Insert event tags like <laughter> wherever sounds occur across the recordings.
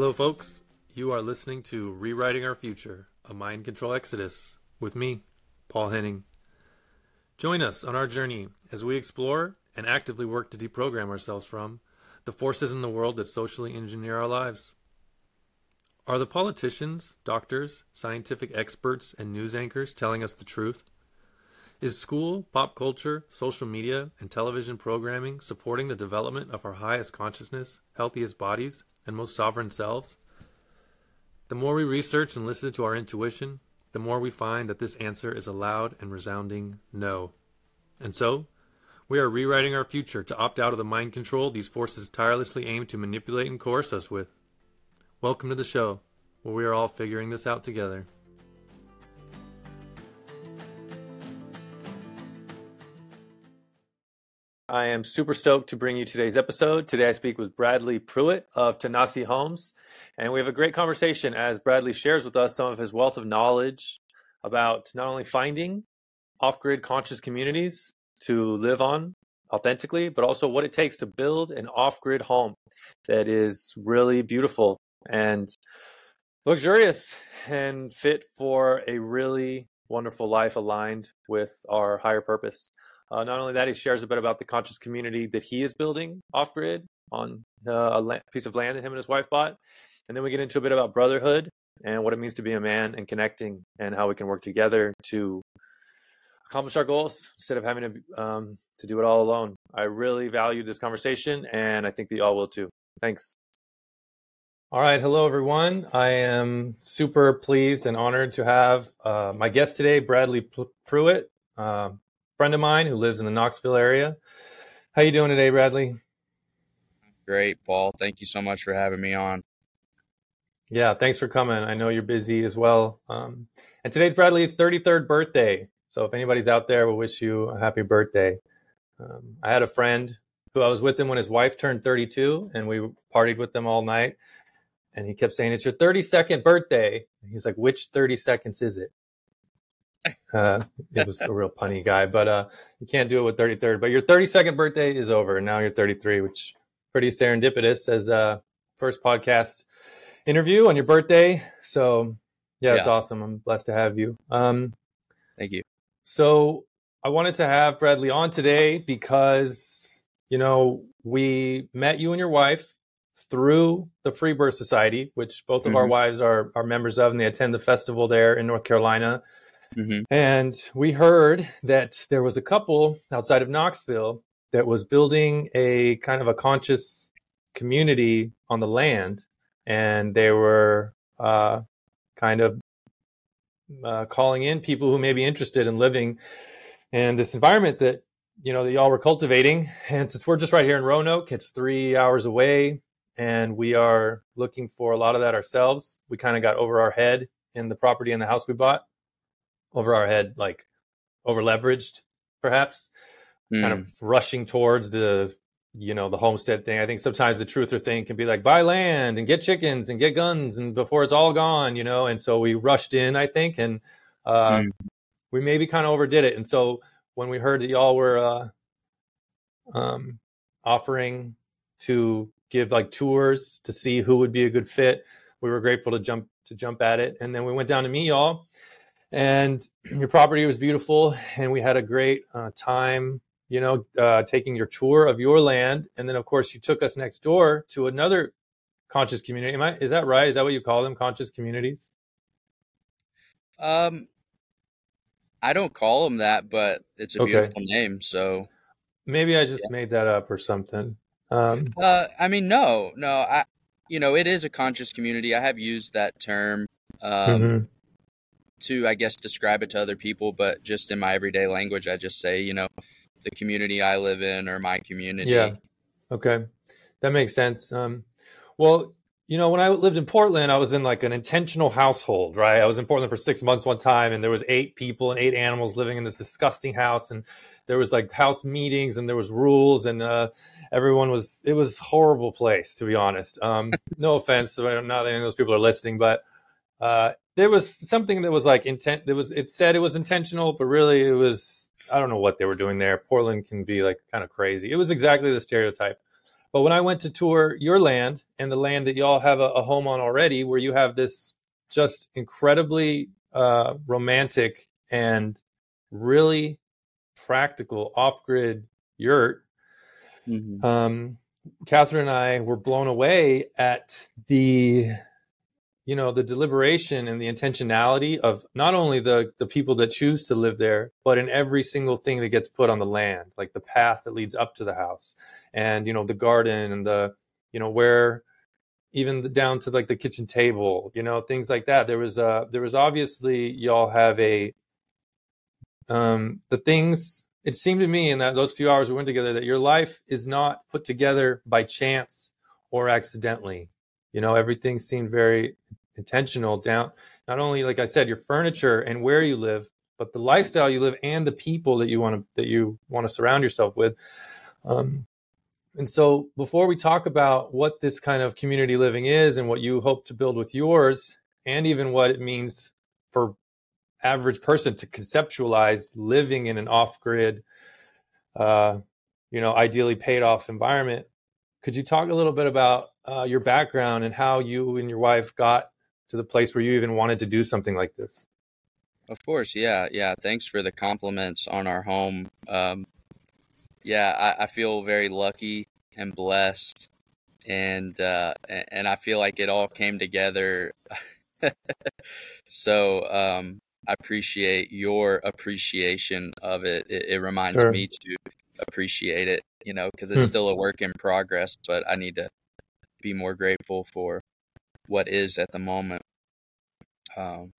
Hello, folks. You are listening to Rewriting Our Future, a mind control exodus with me, Paul Henning. Join us on our journey as we explore and actively work to deprogram ourselves from the forces in the world that socially engineer our lives. Are the politicians, doctors, scientific experts, and news anchors telling us the truth? Is school, pop culture, social media, and television programming supporting the development of our highest consciousness, healthiest bodies, and most sovereign selves? The more we research and listen to our intuition, the more we find that this answer is a loud and resounding no. And so, we are rewriting our future to opt out of the mind control these forces tirelessly aim to manipulate and coerce us with. Welcome to the show, where we are all figuring this out together. I am super stoked to bring you today's episode. Today I speak with Bradley Pruitt of Tanasi Homes, and we have a great conversation as Bradley shares with us some of his wealth of knowledge about not only finding off grid conscious communities to live on authentically, but also what it takes to build an off grid home that is really beautiful and luxurious and fit for a really wonderful life aligned with our higher purpose. Uh, not only that, he shares a bit about the conscious community that he is building off grid on uh, a la- piece of land that him and his wife bought. And then we get into a bit about brotherhood and what it means to be a man and connecting and how we can work together to accomplish our goals instead of having to um, to do it all alone. I really value this conversation, and I think that y'all will too. Thanks. All right, hello everyone. I am super pleased and honored to have uh, my guest today, Bradley Pruitt, uh, friend of mine who lives in the Knoxville area. How you doing today, Bradley? Great, Paul. Thank you so much for having me on. Yeah, thanks for coming. I know you're busy as well. Um, and today's Bradley's 33rd birthday. So if anybody's out there, we'll wish you a happy birthday. Um, I had a friend who I was with him when his wife turned 32, and we partied with them all night. And he kept saying, "It's your 32nd birthday." he's like, "Which 30 seconds is it?" Uh, it was a real punny guy, but uh, you can't do it with 33rd. But your 32nd birthday is over, and now you're 33, which pretty serendipitous as a first podcast interview on your birthday. So yeah, it's awesome. I'm blessed to have you. Um, Thank you. So I wanted to have Bradley on today because, you know, we met you and your wife through the Free Birth Society, which both of mm-hmm. our wives are, are members of, and they attend the festival there in North Carolina. Mm-hmm. And we heard that there was a couple outside of Knoxville that was building a kind of a conscious community on the land. And they were uh, kind of uh, calling in people who may be interested in living in this environment that you know that y'all were cultivating. And since we're just right here in Roanoke, it's three hours away, and we are looking for a lot of that ourselves. We kind of got over our head in the property in the house we bought, over our head, like over leveraged, perhaps, mm. kind of hmm. rushing towards the you know the homestead thing i think sometimes the truther thing can be like buy land and get chickens and get guns and before it's all gone you know and so we rushed in i think and uh, mm. we maybe kind of overdid it and so when we heard that y'all were uh, um, offering to give like tours to see who would be a good fit we were grateful to jump to jump at it and then we went down to meet y'all and your property was beautiful and we had a great uh, time you know, uh, taking your tour of your land, and then of course you took us next door to another conscious community. Am I? Is that right? Is that what you call them? Conscious communities? Um, I don't call them that, but it's a okay. beautiful name. So maybe I just yeah. made that up or something. Um, uh, I mean, no, no. I, you know, it is a conscious community. I have used that term. Um, mm-hmm to i guess describe it to other people but just in my everyday language i just say you know the community I live in or my community. Yeah. Okay. That makes sense. Um, well, you know, when I lived in Portland, I was in like an intentional household, right? I was in Portland for six months one time, and there was eight people and eight animals living in this disgusting house, and there was like house meetings, and there was rules, and uh, everyone was. It was horrible place, to be honest. Um, no <laughs> offense, not any of those people are listening, but uh, there was something that was like intent. There was. It said it was intentional, but really it was I don't know what they were doing there. Portland can be like kind of crazy. It was exactly the stereotype. But when I went to tour your land and the land that y'all have a, a home on already, where you have this just incredibly uh, romantic and really practical off grid yurt, mm-hmm. um, Catherine and I were blown away at the you know the deliberation and the intentionality of not only the the people that choose to live there but in every single thing that gets put on the land like the path that leads up to the house and you know the garden and the you know where even the, down to like the kitchen table you know things like that. There was uh there was obviously y'all have a um the things it seemed to me in that those few hours we went together that your life is not put together by chance or accidentally. You know everything seemed very intentional down not only like i said your furniture and where you live but the lifestyle you live and the people that you want to that you want to surround yourself with. Um, and so before we talk about what this kind of community living is and what you hope to build with yours and even what it means for average person to conceptualize living in an off-grid uh, you know ideally paid off environment could you talk a little bit about uh, your background and how you and your wife got to the place where you even wanted to do something like this. Of course, yeah, yeah. Thanks for the compliments on our home. Um, yeah, I, I, feel very lucky and blessed, and uh, and I feel like it all came together. <laughs> so um, I appreciate your appreciation of it. It, it reminds sure. me to appreciate it, you know, because it's hmm. still a work in progress. But I need to be more grateful for what is at the moment. Um,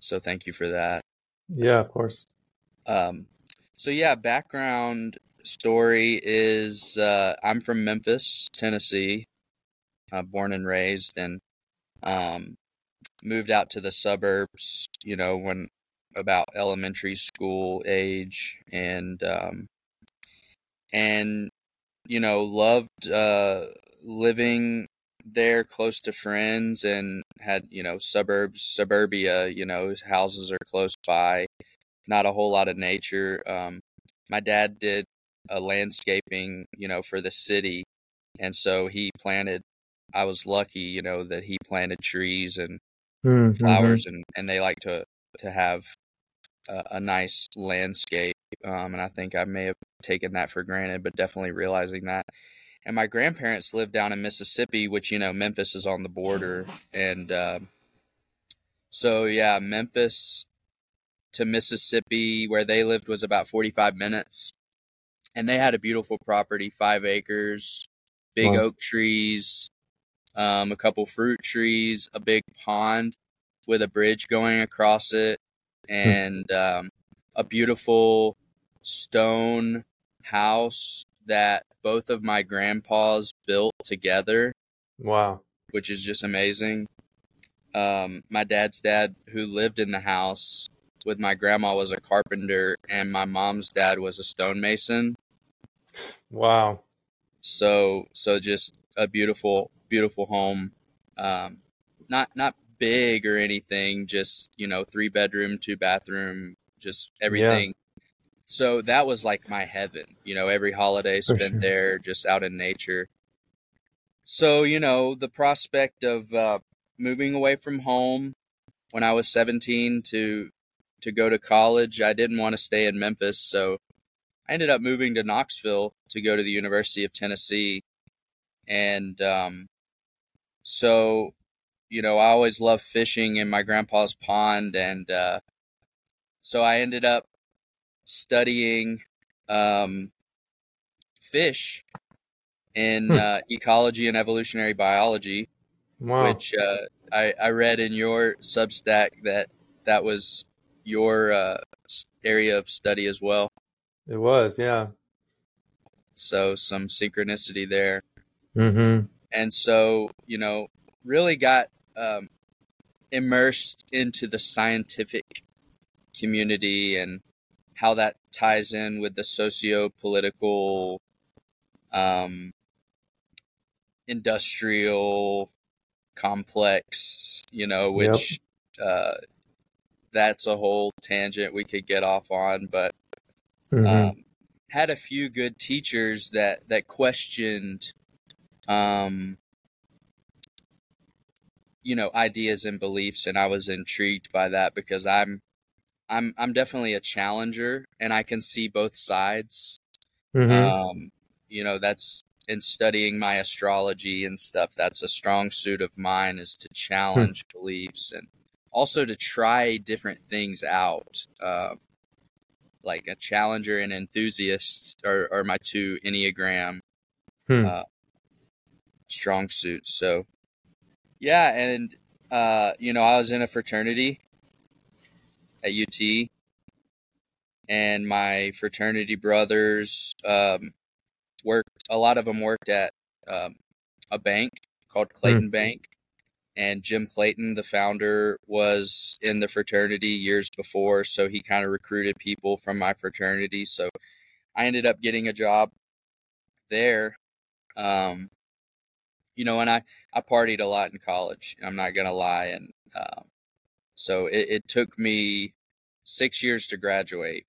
so thank you for that. Yeah, of course. Um, so yeah, background story is uh, I'm from Memphis, Tennessee, uh, born and raised, and um, moved out to the suburbs. You know, when about elementary school age, and um, and you know loved uh, living there close to friends and had you know suburbs suburbia you know houses are close by not a whole lot of nature um, my dad did a landscaping you know for the city and so he planted i was lucky you know that he planted trees and mm-hmm. flowers and and they like to to have a, a nice landscape um, and i think i may have taken that for granted but definitely realizing that and my grandparents lived down in Mississippi, which you know Memphis is on the border, and uh, so yeah, Memphis to Mississippi, where they lived, was about forty-five minutes, and they had a beautiful property, five acres, big wow. oak trees, um, a couple fruit trees, a big pond with a bridge going across it, hmm. and um, a beautiful stone house that both of my grandpas built together. Wow. Which is just amazing. Um, my dad's dad, who lived in the house with my grandma, was a carpenter, and my mom's dad was a stonemason. Wow. So, so just a beautiful, beautiful home. Um, not not big or anything, just you know, three bedroom, two bathroom, just everything so that was like my heaven you know every holiday spent sure. there just out in nature so you know the prospect of uh, moving away from home when i was 17 to to go to college i didn't want to stay in memphis so i ended up moving to knoxville to go to the university of tennessee and um, so you know i always loved fishing in my grandpa's pond and uh, so i ended up studying um, fish in hmm. uh, ecology and evolutionary biology, wow. which uh, I, I read in your Substack that that was your uh, area of study as well. It was, yeah. So some synchronicity there. Mm-hmm. And so, you know, really got um, immersed into the scientific community and how that ties in with the socio-political um, industrial complex you know which yep. uh, that's a whole tangent we could get off on but mm-hmm. um, had a few good teachers that that questioned um, you know, ideas and beliefs, and I was intrigued by that because I'm, I'm, I'm definitely a challenger, and I can see both sides. Mm-hmm. Um, you know, that's in studying my astrology and stuff. That's a strong suit of mine is to challenge hmm. beliefs and also to try different things out. Uh, like a challenger and enthusiast are, are my two enneagram hmm. uh, strong suits. So yeah, and uh, you know, I was in a fraternity at UT, and my fraternity brothers um, worked. A lot of them worked at um, a bank called hmm. Clayton mm. Bank, and Jim Clayton, the founder, was in the fraternity years before, so he kind of recruited people from my fraternity. So I ended up getting a job there. Um, you know, and I I partied a lot in college. I'm not gonna lie, and um, so it, it took me six years to graduate.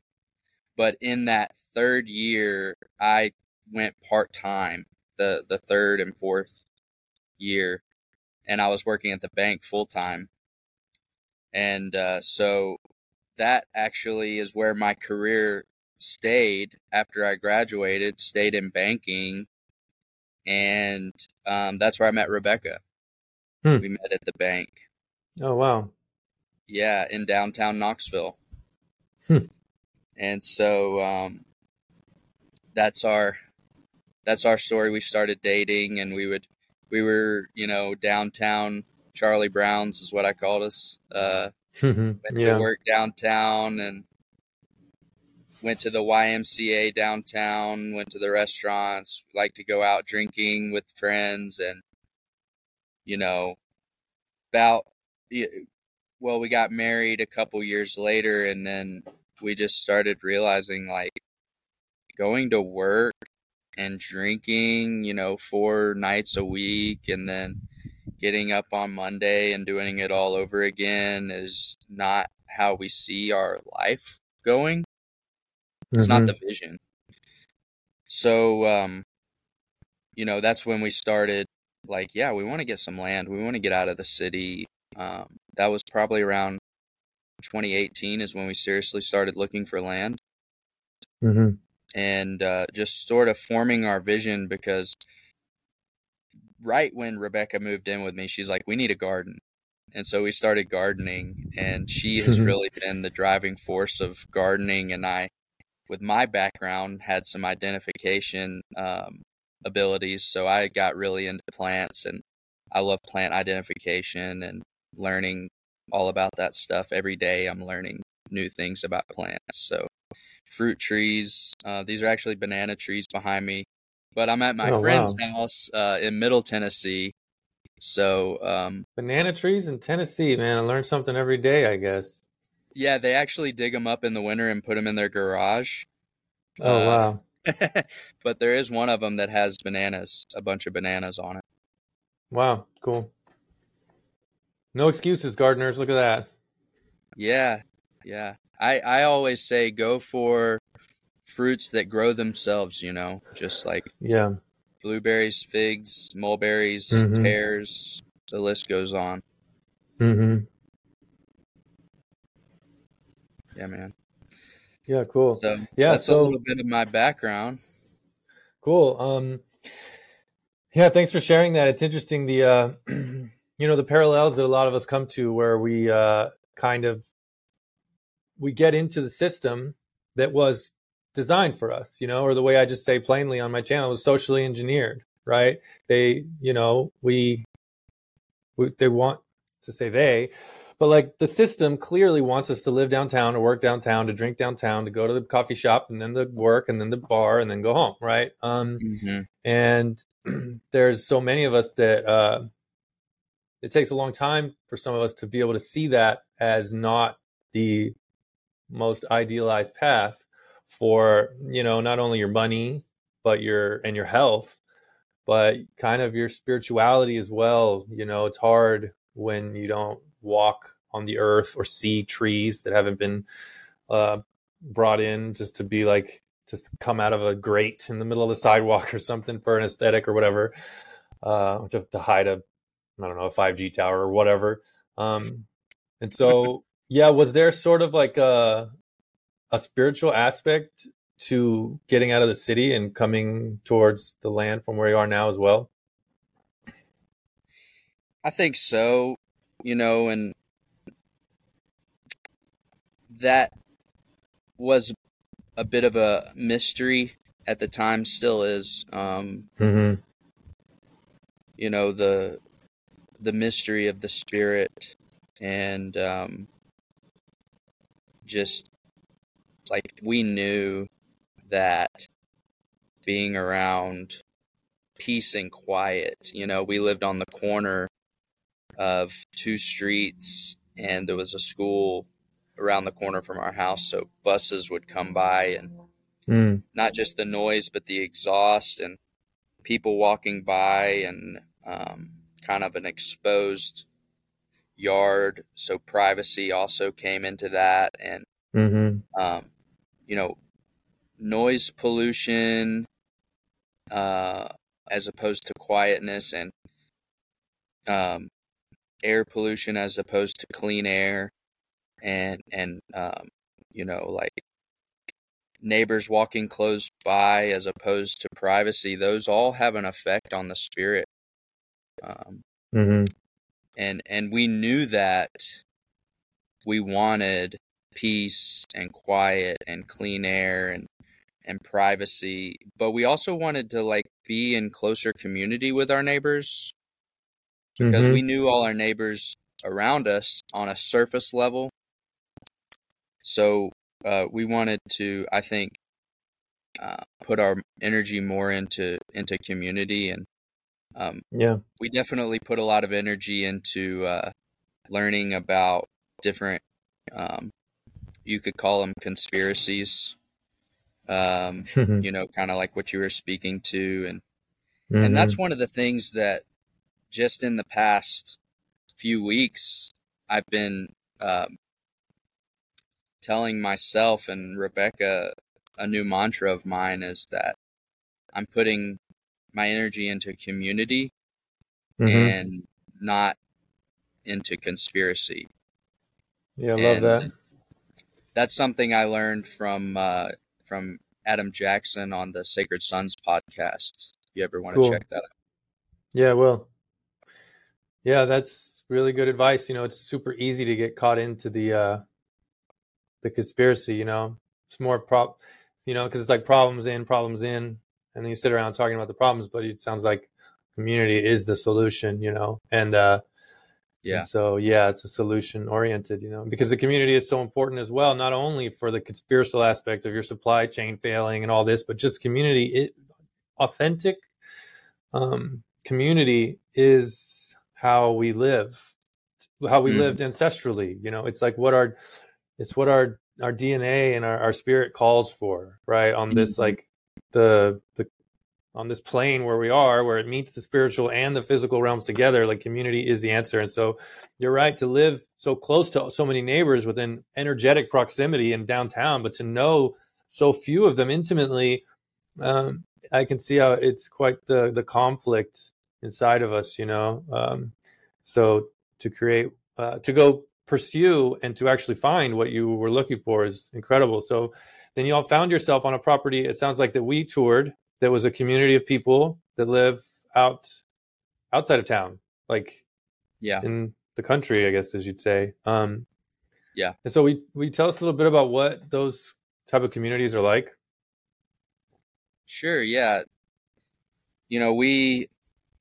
But in that third year, I went part time. The the third and fourth year, and I was working at the bank full time. And uh, so that actually is where my career stayed after I graduated, stayed in banking. And um, that's where I met Rebecca. Hmm. We met at the bank. Oh, wow. Yeah, in downtown Knoxville. Hmm. And so um, that's our that's our story. We started dating and we would we were, you know, downtown Charlie Brown's is what I called us. Uh, <laughs> went yeah. to work downtown and went to the YMCA downtown, went to the restaurants, like to go out drinking with friends and you know about well we got married a couple years later and then we just started realizing like going to work and drinking, you know, four nights a week and then getting up on Monday and doing it all over again is not how we see our life going. It's mm-hmm. not the vision. So, um, you know, that's when we started like, yeah, we want to get some land. We want to get out of the city. Um, that was probably around 2018 is when we seriously started looking for land. Mm-hmm and uh, just sort of forming our vision because right when Rebecca moved in with me, she's like, we need a garden. And so we started gardening, and she has really been the driving force of gardening. And I, with my background, had some identification um, abilities. So I got really into plants, and I love plant identification and learning all about that stuff. Every day, I'm learning new things about plants. So fruit trees. Uh, these are actually banana trees behind me. But I'm at my oh, friend's wow. house uh, in Middle Tennessee. So um, banana trees in Tennessee, man. I learn something every day, I guess. Yeah, they actually dig them up in the winter and put them in their garage. Oh uh, wow! <laughs> but there is one of them that has bananas, a bunch of bananas on it. Wow, cool. No excuses, gardeners. Look at that. Yeah, yeah. I I always say go for fruits that grow themselves. You know, just like yeah, blueberries, figs, mulberries, mm-hmm. pears. The list goes on. Hmm. Yeah, man. Yeah, cool. So yeah, that's so, a little bit of my background. Cool. Um, yeah, thanks for sharing that. It's interesting the uh, <clears throat> you know the parallels that a lot of us come to where we uh, kind of we get into the system that was designed for us, you know, or the way I just say plainly on my channel was socially engineered, right? They, you know, we, we they want to say they, but like the system clearly wants us to live downtown, to work downtown, to drink downtown, to go to the coffee shop, and then the work, and then the bar, and then go home, right? Um, mm-hmm. And <clears throat> there's so many of us that uh, it takes a long time for some of us to be able to see that as not the most idealized path for you know not only your money but your and your health but kind of your spirituality as well. You know it's hard when you don't walk on the earth or see trees that haven't been uh, brought in just to be like just come out of a grate in the middle of the sidewalk <laughs> or something for an aesthetic or whatever uh, to, to hide a I don't know a 5G tower or whatever. Um, and <laughs> so yeah, was there sort of like a a spiritual aspect to getting out of the city and coming towards the land from where you are now as well? I think so, you know, and that was a bit of a mystery at the time, still is. Um, mm-hmm. You know the the mystery of the spirit, and um, just like we knew that being around peace and quiet. You know, we lived on the corner of two streets, and there was a school around the corner from our house. So buses would come by, and mm. not just the noise, but the exhaust and people walking by, and um, kind of an exposed yard. So privacy also came into that, and mm-hmm. um, you know, noise pollution uh, as opposed to quietness and um, air pollution as opposed to clean air and and um, you know like neighbors walking close by as opposed to privacy those all have an effect on the spirit um, mm-hmm. and and we knew that we wanted peace and quiet and clean air and and privacy but we also wanted to like be in closer community with our neighbors because mm-hmm. we knew all our neighbors around us on a surface level so uh, we wanted to i think uh, put our energy more into into community and um, yeah we definitely put a lot of energy into uh, learning about different um, you could call them conspiracies. Um, <laughs> you know, kind of like what you were speaking to, and mm-hmm. and that's one of the things that just in the past few weeks I've been um, telling myself and Rebecca a new mantra of mine is that I'm putting my energy into community mm-hmm. and not into conspiracy. Yeah, I love and, that that's something I learned from uh, from Adam Jackson on the Sacred Sons podcast. If you ever want cool. to check that out. Yeah, well, yeah, that's really good advice. You know, it's super easy to get caught into the uh, the conspiracy. You know, it's more prop. You know, because it's like problems in, problems in, and then you sit around talking about the problems, but it sounds like community is the solution. You know, and uh, yeah. And so yeah, it's a solution oriented, you know, because the community is so important as well, not only for the conspiratorial aspect of your supply chain failing and all this, but just community. It authentic um, community is how we live, how we mm. lived ancestrally. You know, it's like what our it's what our our DNA and our, our spirit calls for, right? On this mm-hmm. like the the on this plane where we are, where it meets the spiritual and the physical realms together, like community is the answer. And so you're right to live so close to so many neighbors within energetic proximity in downtown, but to know so few of them intimately, um, I can see how it's quite the the conflict inside of us, you know. Um, so to create, uh, to go pursue and to actually find what you were looking for is incredible. So then you all found yourself on a property. It sounds like that we toured That was a community of people that live out outside of town, like yeah, in the country, I guess as you'd say. Um, yeah. And so we we tell us a little bit about what those type of communities are like. Sure. Yeah. You know, we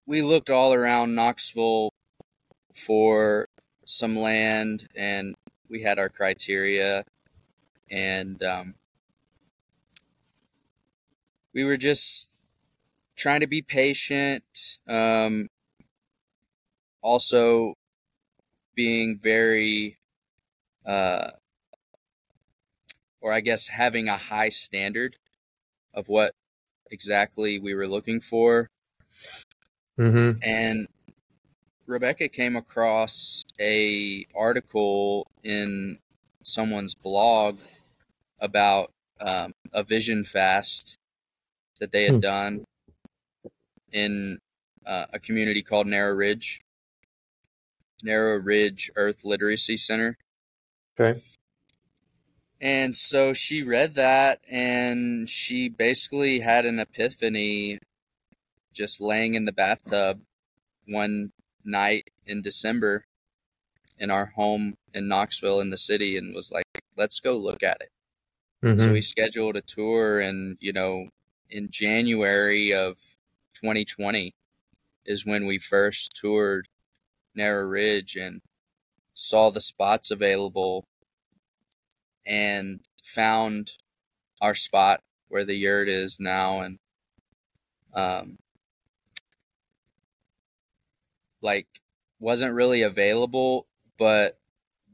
we looked all around Knoxville for some land, and we had our criteria, and um, we were just trying to be patient. Um, also, being very, uh, or I guess having a high standard of what exactly we were looking for. Mm-hmm. And Rebecca came across a article in someone's blog about um, a vision fast that they had hmm. done in uh, a community called Narrow Ridge, Narrow Ridge Earth Literacy Center. Okay. And so she read that and she basically had an epiphany just laying in the bathtub one night in December in our home in Knoxville in the city and was like, let's go look at it. Mm-hmm. So we scheduled a tour and, you know, in January of 2020 is when we first toured Narrow Ridge and saw the spots available and found our spot where the yurt is now and um like wasn't really available but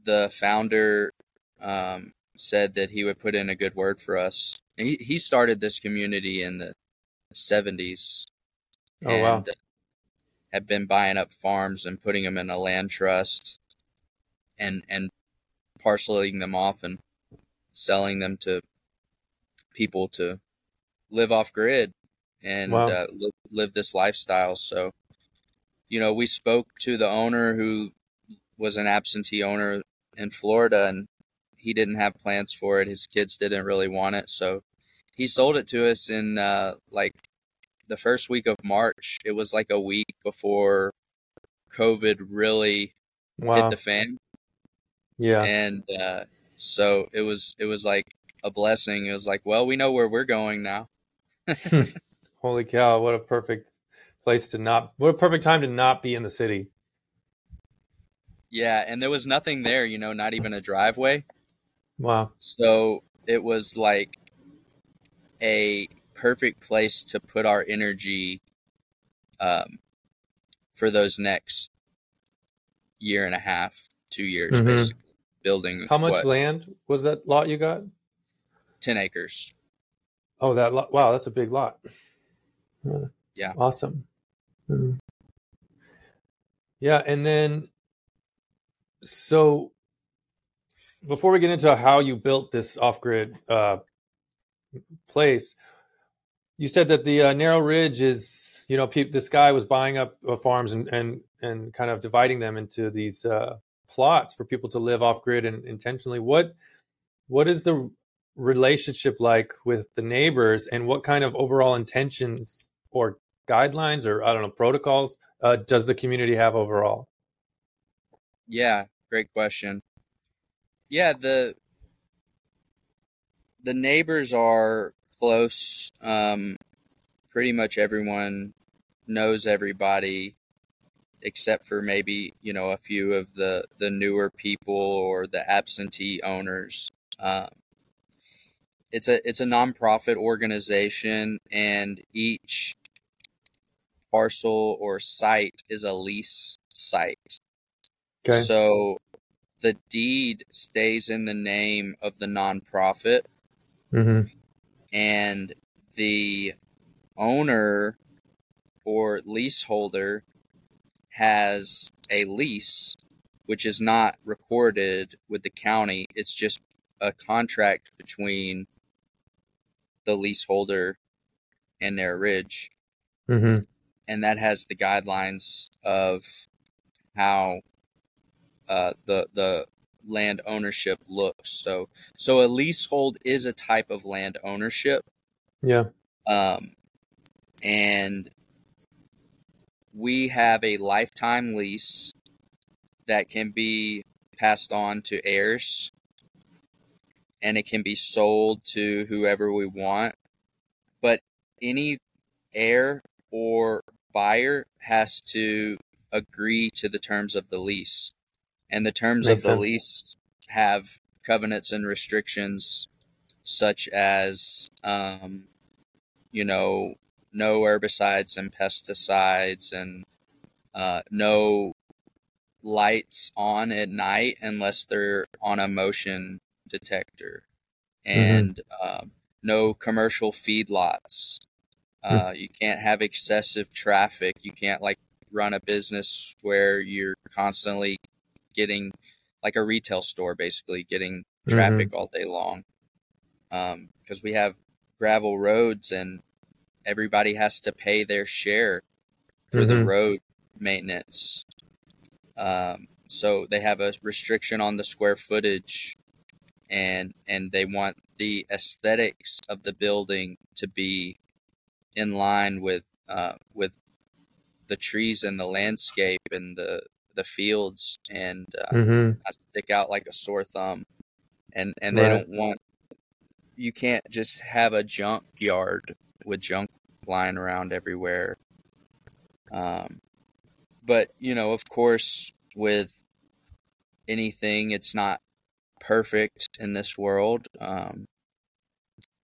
the founder um said that he would put in a good word for us he he started this community in the 70s oh and, wow had been buying up farms and putting them in a land trust and and parceling them off and selling them to people to live off grid and wow. uh, live, live this lifestyle. So, you know, we spoke to the owner who was an absentee owner in Florida and he didn't have plans for it. His kids didn't really want it. So he sold it to us in uh, like the first week of March. It was like a week before COVID really wow. hit the fan. Yeah. And uh, so it was it was like a blessing. It was like, well, we know where we're going now. <laughs> <laughs> Holy cow! What a perfect place to not. What a perfect time to not be in the city. Yeah, and there was nothing there. You know, not even a driveway. Wow. So it was like a perfect place to put our energy um, for those next year and a half, two years, mm-hmm. basically building. How much what, land was that lot you got? 10 acres. Oh, that lot. Wow, that's a big lot. yeah. Awesome. Mm-hmm. Yeah. And then, so before we get into how you built this off grid uh, place, you said that the uh, narrow ridge is, you know, pe- this guy was buying up uh, farms and, and, and kind of dividing them into these uh, plots for people to live off grid and intentionally. What what is the relationship like with the neighbors, and what kind of overall intentions or guidelines or I don't know protocols uh, does the community have overall? Yeah, great question. Yeah, the the neighbors are close. Um, pretty much everyone knows everybody except for maybe you know a few of the the newer people or the absentee owners. Um, it's a it's a nonprofit organization, and each parcel or site is a lease site. Okay. So the deed stays in the name of the nonprofit, mm-hmm. and the owner or leaseholder has a lease, which is not recorded with the county. It's just a contract between the leaseholder and their Ridge. Mm-hmm. And that has the guidelines of how uh, the the land ownership looks. So so a leasehold is a type of land ownership. Yeah. Um, and we have a lifetime lease that can be passed on to heirs and it can be sold to whoever we want. But any heir or buyer has to agree to the terms of the lease. And the terms Makes of the sense. lease have covenants and restrictions such as, um, you know, no herbicides and pesticides and uh, no lights on at night unless they're on a motion detector mm-hmm. and mm-hmm. um, no commercial feedlots. Hmm. Uh, you can't have excessive traffic. You can't like run a business where you're constantly getting like a retail store, basically getting traffic mm-hmm. all day long. Because um, we have gravel roads and everybody has to pay their share for mm-hmm. the road maintenance. Um, so they have a restriction on the square footage, and and they want the aesthetics of the building to be in line with uh, with the trees and the landscape and the the fields and uh, mm-hmm. stick out like a sore thumb and and they right. don't want you can't just have a junk yard with junk lying around everywhere um but you know of course with anything it's not perfect in this world um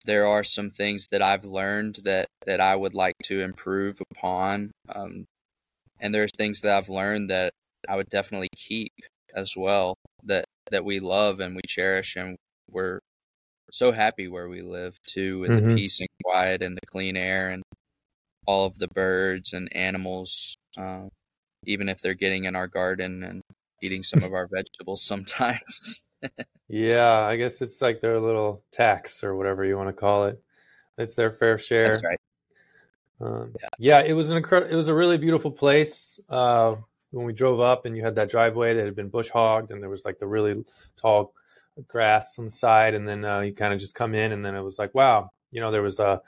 there are some things that I've learned that that I would like to improve upon. Um, and there's things that I've learned that I would definitely keep as well that that we love and we cherish and we're so happy where we live too with mm-hmm. the peace and quiet and the clean air and all of the birds and animals uh, even if they're getting in our garden and eating some of our vegetables sometimes <laughs> yeah, I guess it's like their little tax or whatever you want to call it. It's their fair share. Right. Um, yeah. yeah. it was an incredible. It was a really beautiful place. Uh, when we drove up, and you had that driveway that had been bush hogged, and there was like the really tall grass on the side, and then uh, you kind of just come in, and then it was like, wow, you know, there was a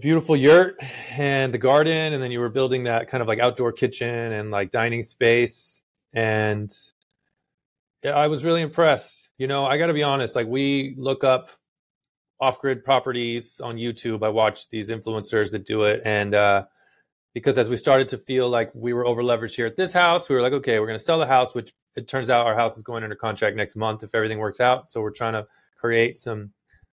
beautiful yurt and the garden, and then you were building that kind of like outdoor kitchen and like dining space, and yeah, I was really impressed. You know, I got to be honest. Like we look up off-grid properties on YouTube. I watch these influencers that do it, and uh, because as we started to feel like we were over leveraged here at this house, we were like, okay, we're going to sell the house. Which it turns out our house is going under contract next month if everything works out. So we're trying to create some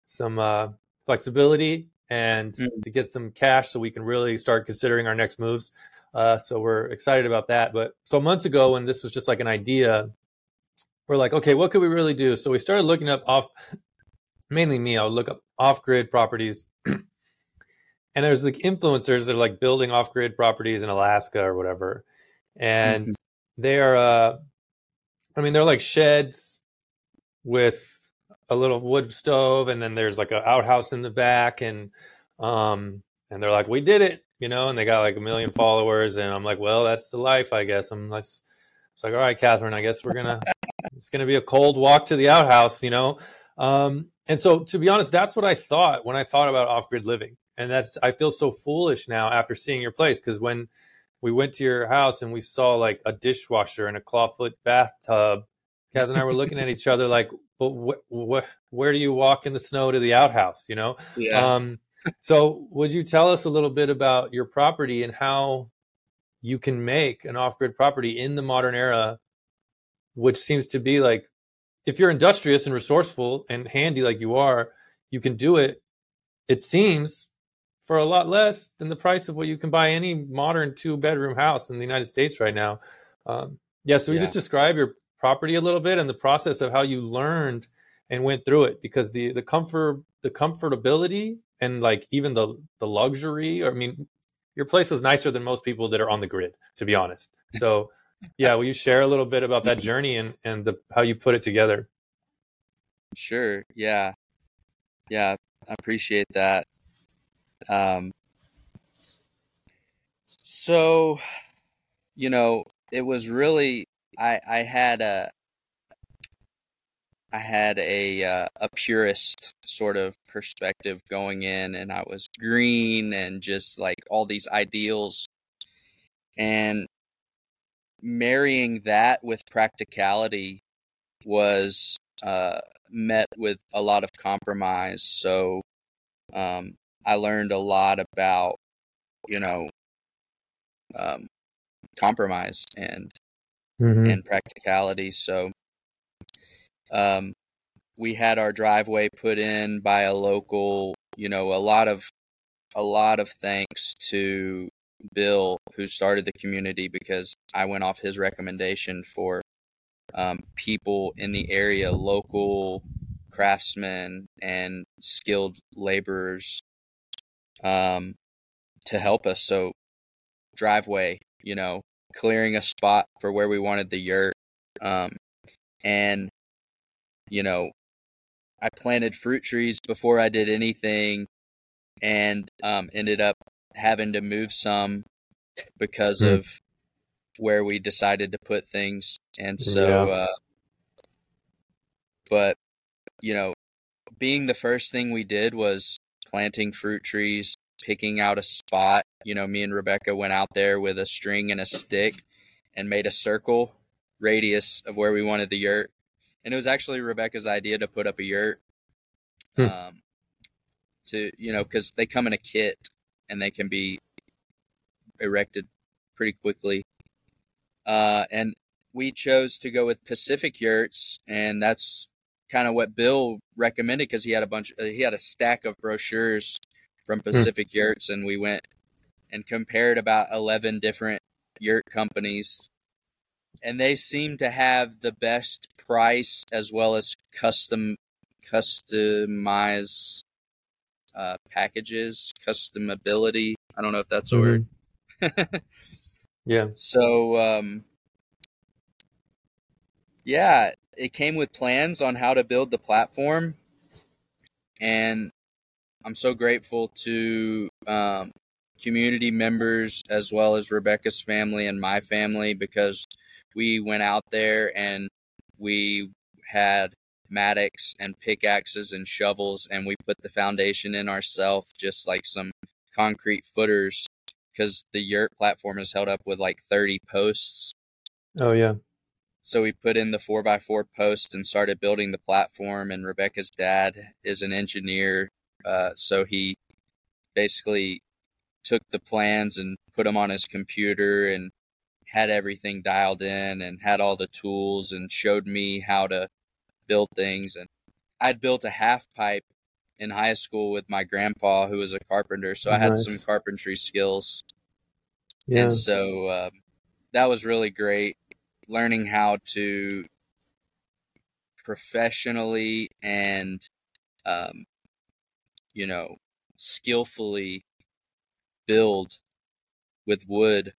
some uh, flexibility and mm-hmm. to get some cash so we can really start considering our next moves. Uh, so we're excited about that. But so months ago, when this was just like an idea, we're like, okay, what could we really do? So we started looking up off, <laughs> mainly me. I would look up off grid properties. <clears throat> and there's like influencers that are like building off grid properties in Alaska or whatever. And mm-hmm. they are, uh, I mean, they're like sheds with a little wood stove and then there's like an outhouse in the back and um and they're like we did it you know and they got like a million followers and i'm like well that's the life i guess i'm let's it's like all right catherine i guess we're gonna <laughs> it's going to be a cold walk to the outhouse, you know? Um, and so, to be honest, that's what I thought when I thought about off grid living. And that's, I feel so foolish now after seeing your place because when we went to your house and we saw like a dishwasher and a clawfoot bathtub, Kath and I were looking at each other like, but wh- wh- where do you walk in the snow to the outhouse, you know? <laughs> Yeah. Um, so, would you tell us a little bit about your property and how you can make an off grid property in the modern era which seems to be like if you're industrious and resourceful and handy like you are, you can do it. It seems for a lot less than the price of what you can buy any modern two bedroom house in the United States right now. Um, yeah, so we yeah. just describe your property a little bit and the process of how you learned and went through it because the the comfort the comfortability and like even the the luxury or I mean your place was nicer than most people that are on the grid to be honest. So yeah, will you share a little bit about that <laughs> journey and and the how you put it together? Sure. Yeah. Yeah, I appreciate that. Um so you know, it was really I I had a I had a uh, a purist sort of perspective going in, and I was green and just like all these ideals. And marrying that with practicality was uh, met with a lot of compromise. So um, I learned a lot about, you know, um, compromise and mm-hmm. and practicality. So um, we had our driveway put in by a local. You know, a lot of a lot of thanks to Bill, who started the community, because I went off his recommendation for um, people in the area, local craftsmen and skilled laborers, um, to help us. So, driveway, you know, clearing a spot for where we wanted the yurt, um, and you know, I planted fruit trees before I did anything, and um, ended up having to move some because mm. of where we decided to put things. And so, yeah. uh, but you know, being the first thing we did was planting fruit trees, picking out a spot. You know, me and Rebecca went out there with a string and a stick and made a circle radius of where we wanted the yurt. And it was actually Rebecca's idea to put up a yurt. Hmm. Um, to you know, because they come in a kit and they can be erected pretty quickly. Uh, and we chose to go with Pacific yurts, and that's kind of what Bill recommended because he had a bunch, uh, he had a stack of brochures from hmm. Pacific Yurts, and we went and compared about eleven different yurt companies, and they seem to have the best price as well as custom customize uh, packages, customability. I don't know if that's a mm-hmm. word. yeah. <laughs> So, um, yeah, it came with plans on how to build the platform, and I'm so grateful to um, community members as well as Rebecca's family and my family because we went out there and we had mattocks and pickaxes and shovels and we put the foundation in ourselves just like some concrete footers because the yurt platform is held up with like 30 posts. Oh yeah so we put in the four by four post and started building the platform. And Rebecca's dad is an engineer, uh, so he basically took the plans and put them on his computer and had everything dialed in and had all the tools and showed me how to build things. And I'd built a half pipe in high school with my grandpa, who was a carpenter, so I had some carpentry skills. Yeah. And so um, that was really great learning how to professionally and um, you know skillfully build with wood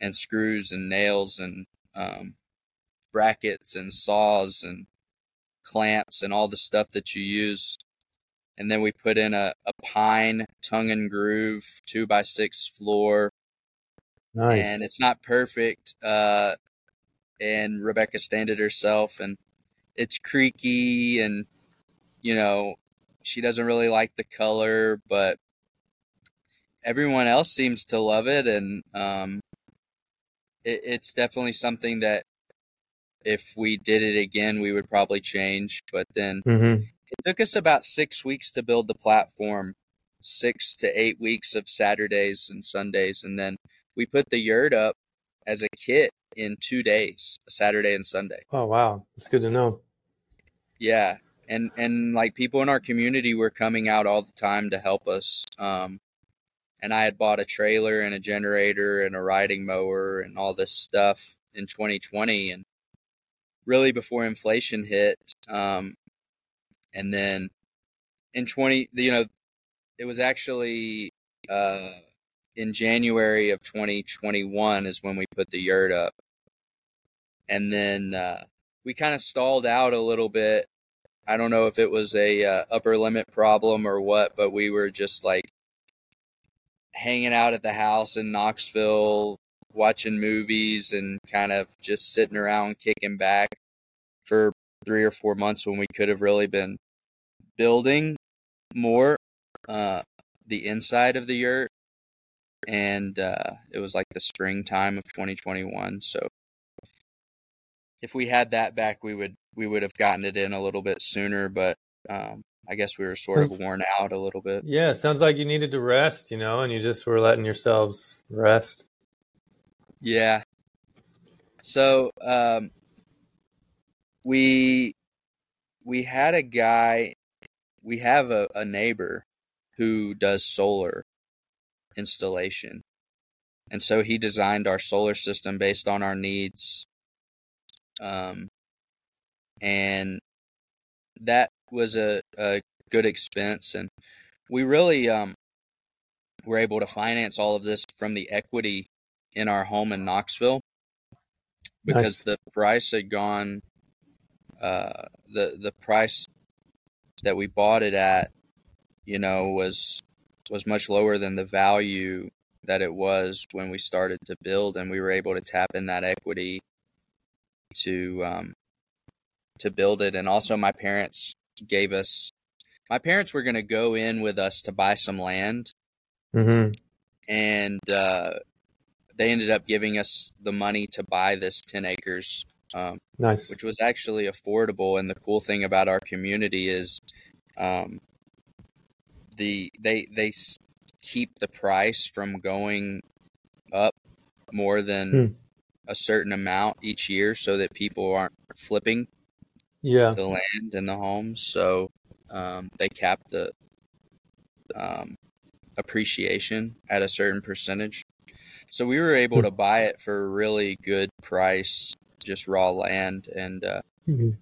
and screws and nails and um, brackets and saws and clamps and all the stuff that you use and then we put in a, a pine tongue and groove two by six floor nice. and it's not perfect uh, and Rebecca stained it herself, and it's creaky, and you know she doesn't really like the color, but everyone else seems to love it, and um, it, it's definitely something that if we did it again, we would probably change. But then mm-hmm. it took us about six weeks to build the platform, six to eight weeks of Saturdays and Sundays, and then we put the yurt up as a kit in two days, Saturday and Sunday. Oh wow, that's good to know. Yeah, and and like people in our community were coming out all the time to help us. Um, and I had bought a trailer and a generator and a riding mower and all this stuff in 2020, and really before inflation hit. Um, and then in 20, you know, it was actually uh, in January of 2021 is when we put the yurt up. And then uh, we kind of stalled out a little bit. I don't know if it was a uh, upper limit problem or what, but we were just like hanging out at the house in Knoxville, watching movies and kind of just sitting around kicking back for three or four months when we could have really been building more uh, the inside of the yurt and uh, it was like the springtime of 2021. So if we had that back, we would we would have gotten it in a little bit sooner. But um, I guess we were sort of worn out a little bit. Yeah, sounds like you needed to rest, you know, and you just were letting yourselves rest. Yeah. So um, we we had a guy, we have a, a neighbor who does solar installation. And so he designed our solar system based on our needs. Um, and that was a, a good expense. And we really um, were able to finance all of this from the equity in our home in Knoxville because nice. the price had gone, uh, the, the price that we bought it at, you know, was was much lower than the value that it was when we started to build, and we were able to tap in that equity to um, to build it. And also, my parents gave us. My parents were going to go in with us to buy some land, Mm-hmm. and uh, they ended up giving us the money to buy this ten acres, um, Nice. which was actually affordable. And the cool thing about our community is, um, the they they keep the price from going up more than Hmm. a certain amount each year, so that people aren't flipping Yeah. the land and the homes. So um, they cap the um, appreciation at a certain percentage. So we were able to buy it for a really good price, just raw land. And uh, Mhm.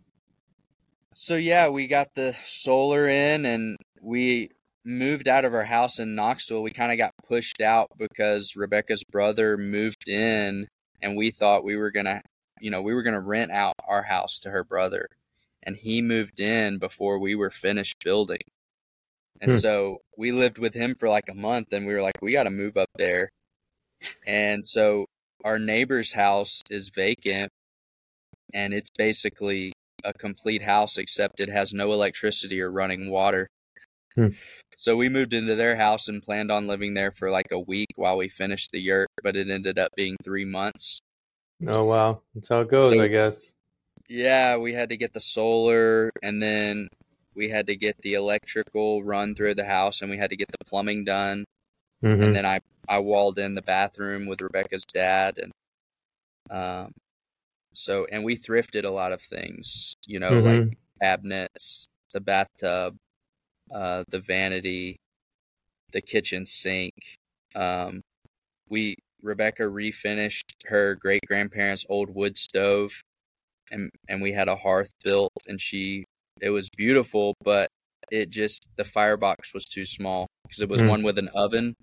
so, yeah, we got the solar in and we moved out of our house in Knoxville. We kind of got pushed out because Rebecca's brother moved in and we thought we were going to, you know, we were going to rent out our house to her brother. And he moved in before we were finished building. And Hmm. so we lived with him for like a month and we were like, we got to move up there. And so our neighbor's house is vacant and it's basically a complete house except it has no electricity or running water. Hmm. So we moved into their house and planned on living there for like a week while we finished the yurt, but it ended up being three months. Oh wow. That's how it goes, So- I guess. Yeah, we had to get the solar and then we had to get the electrical run through the house and we had to get the plumbing done. Mhm. and then I I walled in the bathroom with Rebecca's dad, and um, so and we thrifted a lot of things, you know, Mhm. like cabinets, the bathtub, uh, the vanity, the kitchen sink. Um, we Rebecca refinished her great grandparents' old wood stove, and and we had a hearth built, and she it was beautiful, but it just the firebox was too small because it was Mm. one with an oven,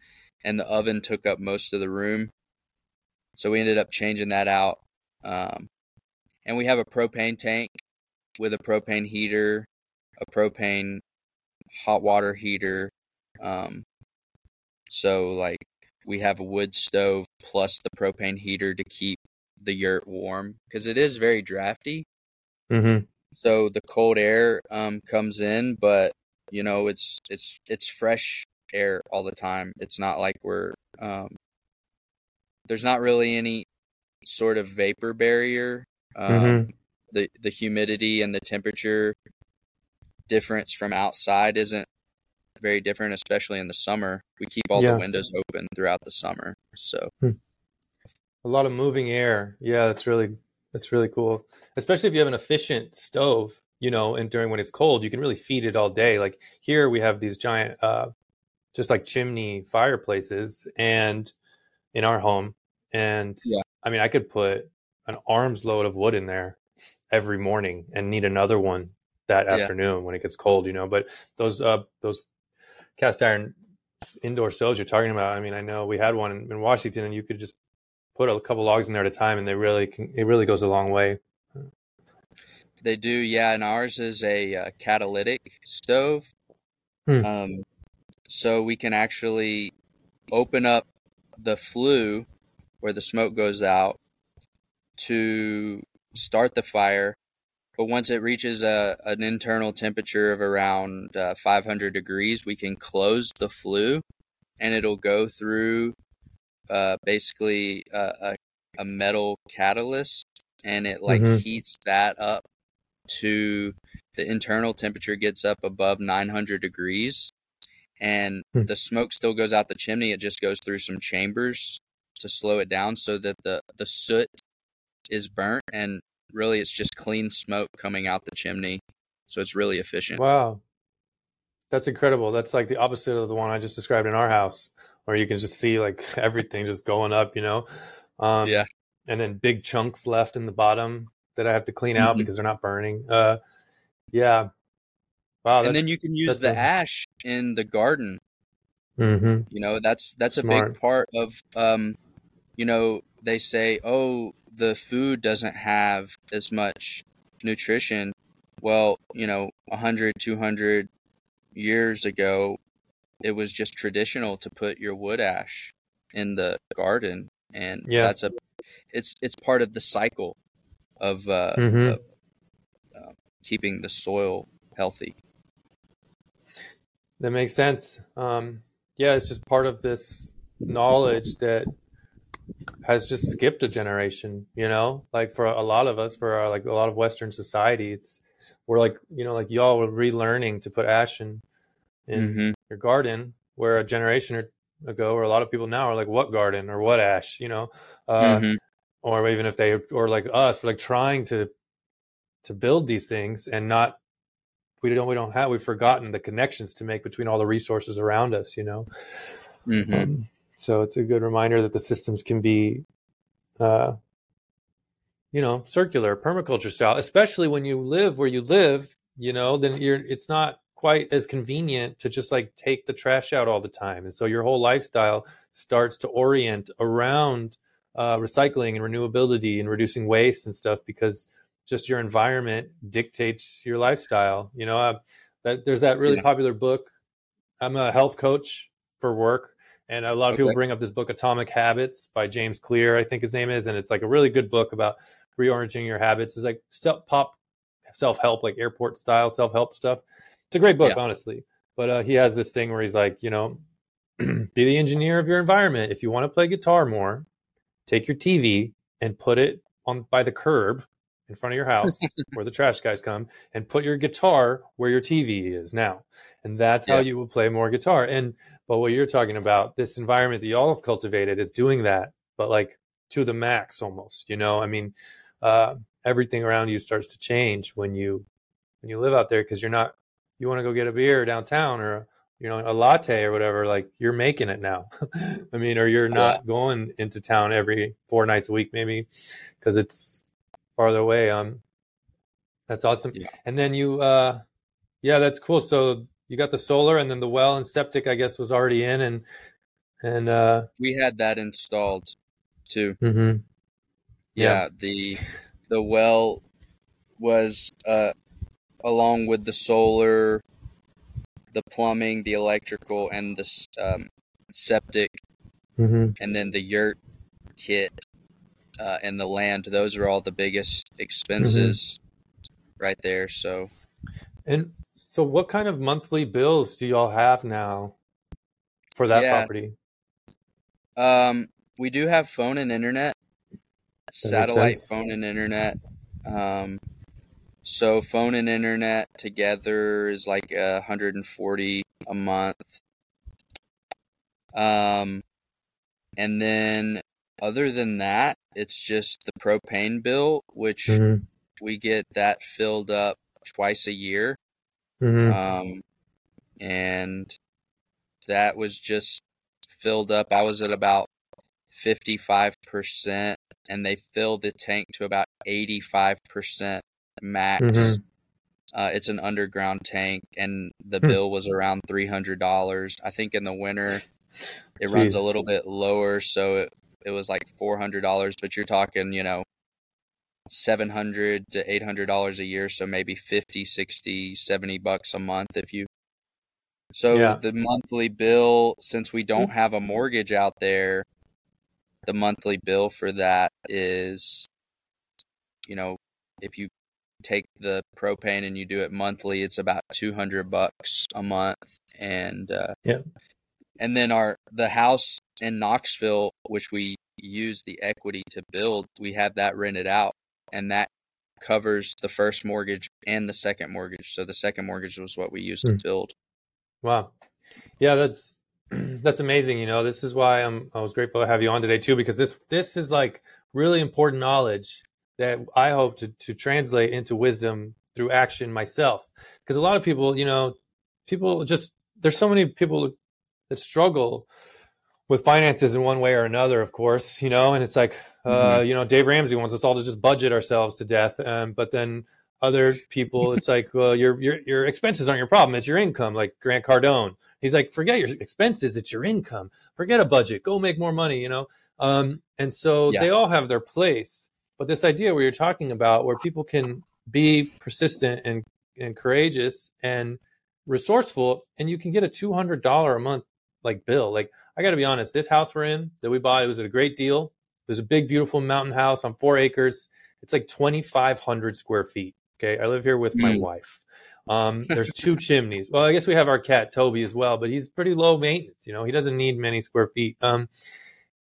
and the oven took up most of the room. So we ended up changing that out. Um, and we have a propane tank with a propane heater, a propane hot water heater. Um, so like we have a wood stove plus the propane heater to keep the yurt warm because it is very drafty. Mhm. So the cold air um, comes in, but you know it's it's it's fresh air all the time. It's not like we're um, there's not really any sort of vapor barrier. Um, Mhm. The the humidity and the temperature difference from outside isn't very different, especially in the summer. We keep all Yeah. the windows open throughout the summer, so A lot of moving air. Yeah, that's really that's really cool. Especially if you have an efficient stove, you know, and during when it's cold, you can really feed it all day. Like here we have these giant uh just like chimney fireplaces and in our home and Yeah. I mean I could put an arm's load of wood in there every morning and need another one that Yeah. afternoon when it gets cold, you know. But those uh those cast iron indoor stoves you're talking about, I mean, I know we had one in, in Washington and you could just put a couple logs in there at a time and they really can it really goes a long way. They do, yeah. And ours is a uh, catalytic stove. Hmm. Um, so we can actually open up the flue where the smoke goes out to start the fire. But once it reaches a, an internal temperature of around uh, 500 degrees, we can close the flue and it'll go through uh, basically a, a, a metal catalyst and it like Mhm. heats that up to the internal temperature gets up above 900 degrees and Hmm. the smoke still goes out the chimney it just goes through some chambers to slow it down so that the the soot is burnt and really it's just clean smoke coming out the chimney so it's really efficient Wow. That's incredible. That's like the opposite of the one I just described in our house, where you can just see like <laughs> everything just going up, you know? Um, Yeah. And then big chunks left in the bottom that I have to clean out Mhm. because they're not burning. Uh, yeah. Wow. and then you can use the ash in the garden hmm you know that's that's a big part of um you know they say oh the food doesn't have as much nutrition well you know 100 200 years ago it was just traditional to put your wood ash in the garden, and Yeah. that's a it's it's part of the cycle of, uh, Mhm. of uh, keeping the soil healthy. That makes sense. Um, yeah, it's just part of this knowledge that has just skipped a generation. You know, like for a lot of us, for our, like a lot of Western society, it's we're like you know like y'all were relearning to put ash in in hmm your garden, where a generation or ago, or a lot of people now are like, what garden or what ash? You know, uh, hmm or even if they or like us, we're like trying to to build these things and not we don't we don't have we've forgotten the connections to make between all the resources around us you know? Hmm um, so it's a good reminder that the systems can be uh you know circular permaculture style especially when you live where you live you know then you're it's not quite as convenient to just like take the trash out all the time and so your whole lifestyle starts to orient around uh, recycling and renewability and reducing waste and stuff because just your environment dictates your lifestyle you know uh, that there's that really Yeah. popular book i'm a health coach for work and a lot of people bring up this book atomic habits by james clear i think his name is and it's like a really good book about reorienting your habits. It's like self pop self-help like airport style self-help stuff. It's a great book Yeah. honestly. But uh, he has this thing where he's like you know <clears throat> be the engineer of your environment. If you want to play guitar more take your tv and put it on by the curb in front of your house <laughs> where the trash guys come and put your guitar where your tv is now. And that's how you will play more guitar. And but what you're talking about this environment that y'all have cultivated is doing that but like to the max almost you know? I mean uh, everything around you starts to change when you when you live out there because you're not you want to go get a beer downtown or you know a latte or whatever like you're making it now. <laughs> I mean or you're not going into town every four nights a week maybe because it's farther away um that's awesome. Yeah. and then you uh yeah that's cool. So you got the solar and then the well and septic i guess was already in and and uh We had that installed too. mhm. Yeah. Yeah, the the well was uh, along with the solar, the plumbing, the electrical, and the um, septic, Mhm. and then the yurt kit uh, and the land. Those are all the biggest expenses right there. So and so what kind of monthly bills do y'all have now for that Yeah. property um, we do have phone and internet, satellite phone and internet. Um, so phone and internet together is like a 140 a month. Um, and then other than that, it's just the propane bill, which Mhm. we get that filled up twice a year. Mhm. Um, and that was just filled up. I was at about 55%, and they filled the tank to about 85% max. Mhm. Uh, it's an underground tank, and the Hmm. bill was around $300. I think in the winter, it runs a little bit lower, so it, it was like $400, but you're talking, you know, 700 to $800 a year, so maybe 50, 60, 70 bucks a month if you so Yeah. the monthly bill, since we don't have a mortgage out there, the monthly bill for that is, you know, if you take the propane and you do it monthly, it's about two hundred bucks a month, and uh, Yeah. and then our the house in Knoxville, which we use the equity to build, we have that rented out, and that covers the first mortgage and the second mortgage. So the second mortgage was what we used Hmm. to build. Wow. Yeah, that's <clears throat> that's amazing. You know, this is why I'm I was grateful to have you on today too, because this this is like really important knowledge that I hope to to translate into wisdom through action myself. Because a lot of people, you know, people just there's so many people that struggle with finances in one way or another, of course, you know, and it's like, uh, you know, Dave Ramsey wants us all to just budget ourselves to death. Um, but then other people, <laughs> it's like, well, your, your, your expenses aren't your problem. It's your income. Like Grant Cardone, he's like, forget your expenses. It's your income. Forget a budget. Go make more money, you know? Um, and so Yeah. they all have their place. But this idea where you're talking about where people can be persistent and, and courageous and resourceful and you can get a $200 a month like bill. Like I got to be honest, this house we're in that we bought, it was a great deal. Was a big, beautiful mountain house on four acres. It's like 2,500 square feet. Okay. I live here with my mm. wife. Um, <laughs> there's two chimneys. Well, I guess we have our cat Toby as well, but he's pretty low maintenance. You know, he doesn't need many square feet. Um,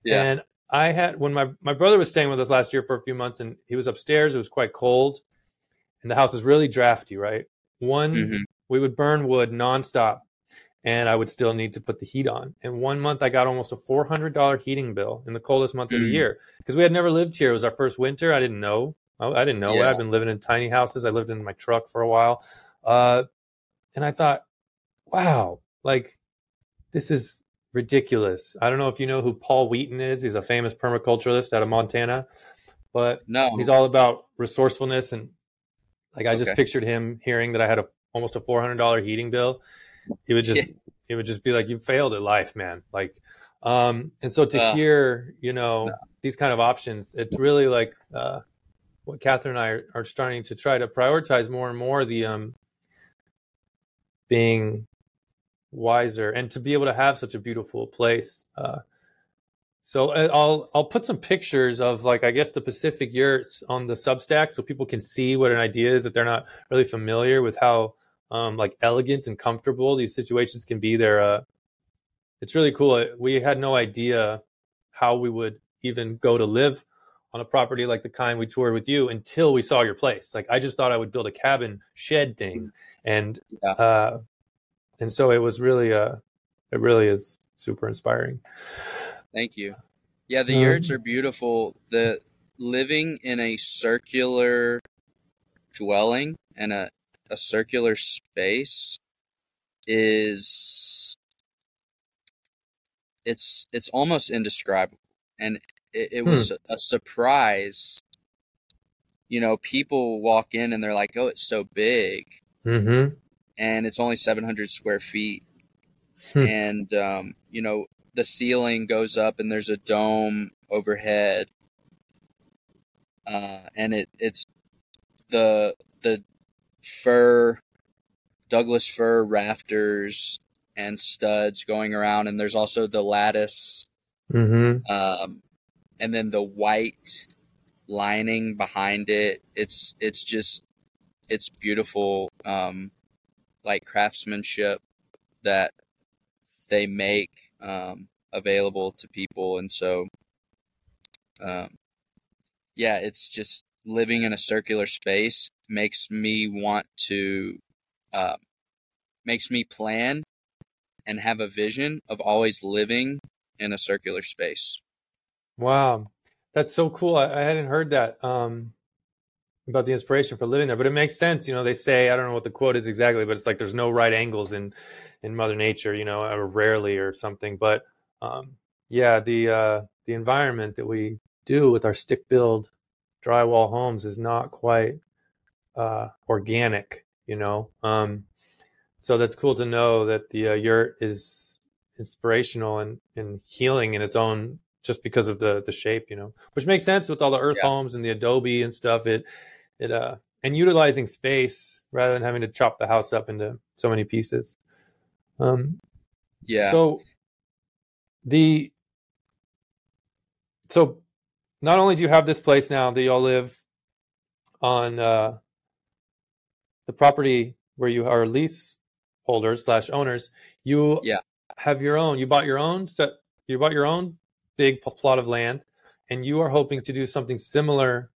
yeah. And I had when my my brother was staying with us last year for a few months, and he was upstairs. It was quite cold, and the house is really drafty. Right, one mm-hmm. we would burn wood nonstop, and I would still need to put the heat on. And one month I got almost a four hundred dollar heating bill in the coldest month mm-hmm. of the mm. year because we had never lived here. It was our first winter. I didn't know. I didn't know. Yeah. I've been living in tiny houses. I lived in my truck for a while. Uh, and I thought, wow, like this is ridiculous. I don't know if you know who Paul Wheaton is. He's a famous permaculturalist out of Montana, but no, he's all about resourcefulness and like I okay. just pictured him hearing that I had a almost a four hundred dollar heating bill. He would just it would just be like you failed at life, man. Like, um, and so to uh, hear you know no. these kind of options, it's really like uh, what Catherine and I are, are starting to try to prioritize more and more the um being wiser and to be able to have such a beautiful place. Uh, so uh, I'll I'll put some pictures of like I guess the Pacific yurts on the Substack so people can see what an idea is if they're not really familiar with how um, like elegant and comfortable these situations can be. There, uh, it's really cool. We had no idea how we would even go to live on a property like the kind we toured with you until we saw your place. Like I just thought I would build a cabin shed thing and yeah. uh, and so it was really uh it really is super inspiring thank you yeah the um, yurts are beautiful the living in a circular dwelling and a, a circular space is it's it's almost indescribable and it, it was hmm. a surprise you know people walk in and they're like oh it's so big mm-hmm. and it's only 700 square feet. Hmm. and um, you know the ceiling goes up and there's a dome overhead, uh, and it it's the the fir Douglas fir rafters and studs going around, and there's also the lattice, mm-hmm. um, and then the white lining behind it. It's it's just it's beautiful, um, like craftsmanship that they make um, available to people, and so, um, yeah, it's just living in a circular space makes me want to, uh, makes me plan and have a vision of always living in a circular space. Wow, that's so cool. I, I hadn't heard that. Um, about the inspiration for living there. But it makes sense, you know. They say I don't know what the quote is exactly, but it's like there's no right angles in in Mother Nature, you know, or rarely or something. But um, yeah, the uh, the environment that we do with our stick build drywall homes is not quite uh, organic, you know. Um, so that's cool to know that the uh, yurt is inspirational and, and healing in its own just because of the the shape, you know, which makes sense with all the earth yeah. homes and the adobe and stuff. It it uh and utilizing space rather than having to chop the house up into so many pieces. Um, yeah. So the so not only do you have this place now that y'all live on uh, the property where you are lease holders slash owners, you yeah. have your own. You bought your own set. You bought your own big plot of land, and you are hoping to do something similar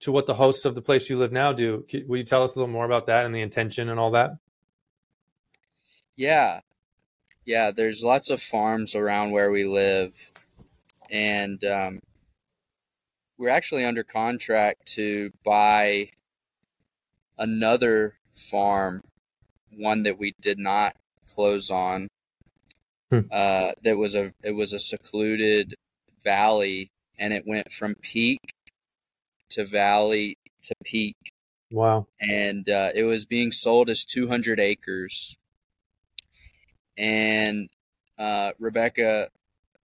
to what the hosts of the place you live now do. Will you tell us a little more about that and the intention and all that? Yeah. Yeah, there's lots of farms around where we live. And um, we're actually under contract to buy another farm, one that we did not close on. Hmm. Uh, that was a it was a secluded valley, and it went from peak to valley to peak. Wow. And uh, it was being sold as 200 acres. And uh, Rebecca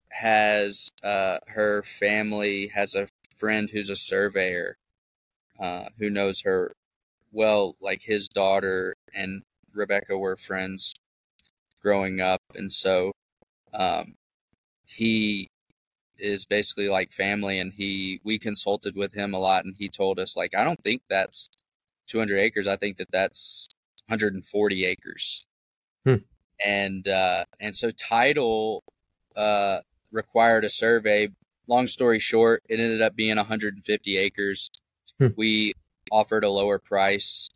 has uh, her family has a friend who's a surveyor uh, who knows her well, like his daughter and Rebecca were friends growing up. And so um, he is basically like family and he we consulted with him a lot and he told us like I don't think that's 200 acres I think that that's 140 acres hmm. and uh and so title uh required a survey long story short it ended up being 150 acres hmm. we offered a lower price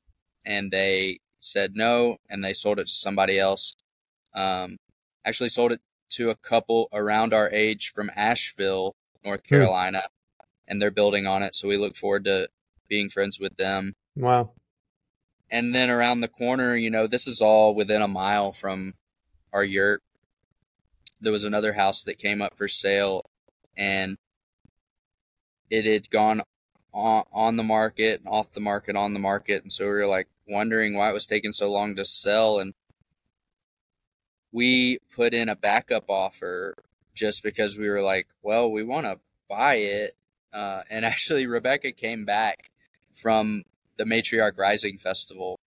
and they said no and they sold it to somebody else um actually sold it to a couple around our age from Asheville, North hmm. Carolina, hmm. and they're building on it. So we look forward to being friends with them. Wow. And then around the corner, you know, this is all within a mile from our yurt. There was another house that came up for sale and it had gone on, on the market, off the market, on the market. And so we were like wondering why it was taking so long to sell. And we put in a backup offer just because we were like, well, we want to buy it. Uh, <laughs> and actually, Rebecca came back from the Matriarch Rising Festival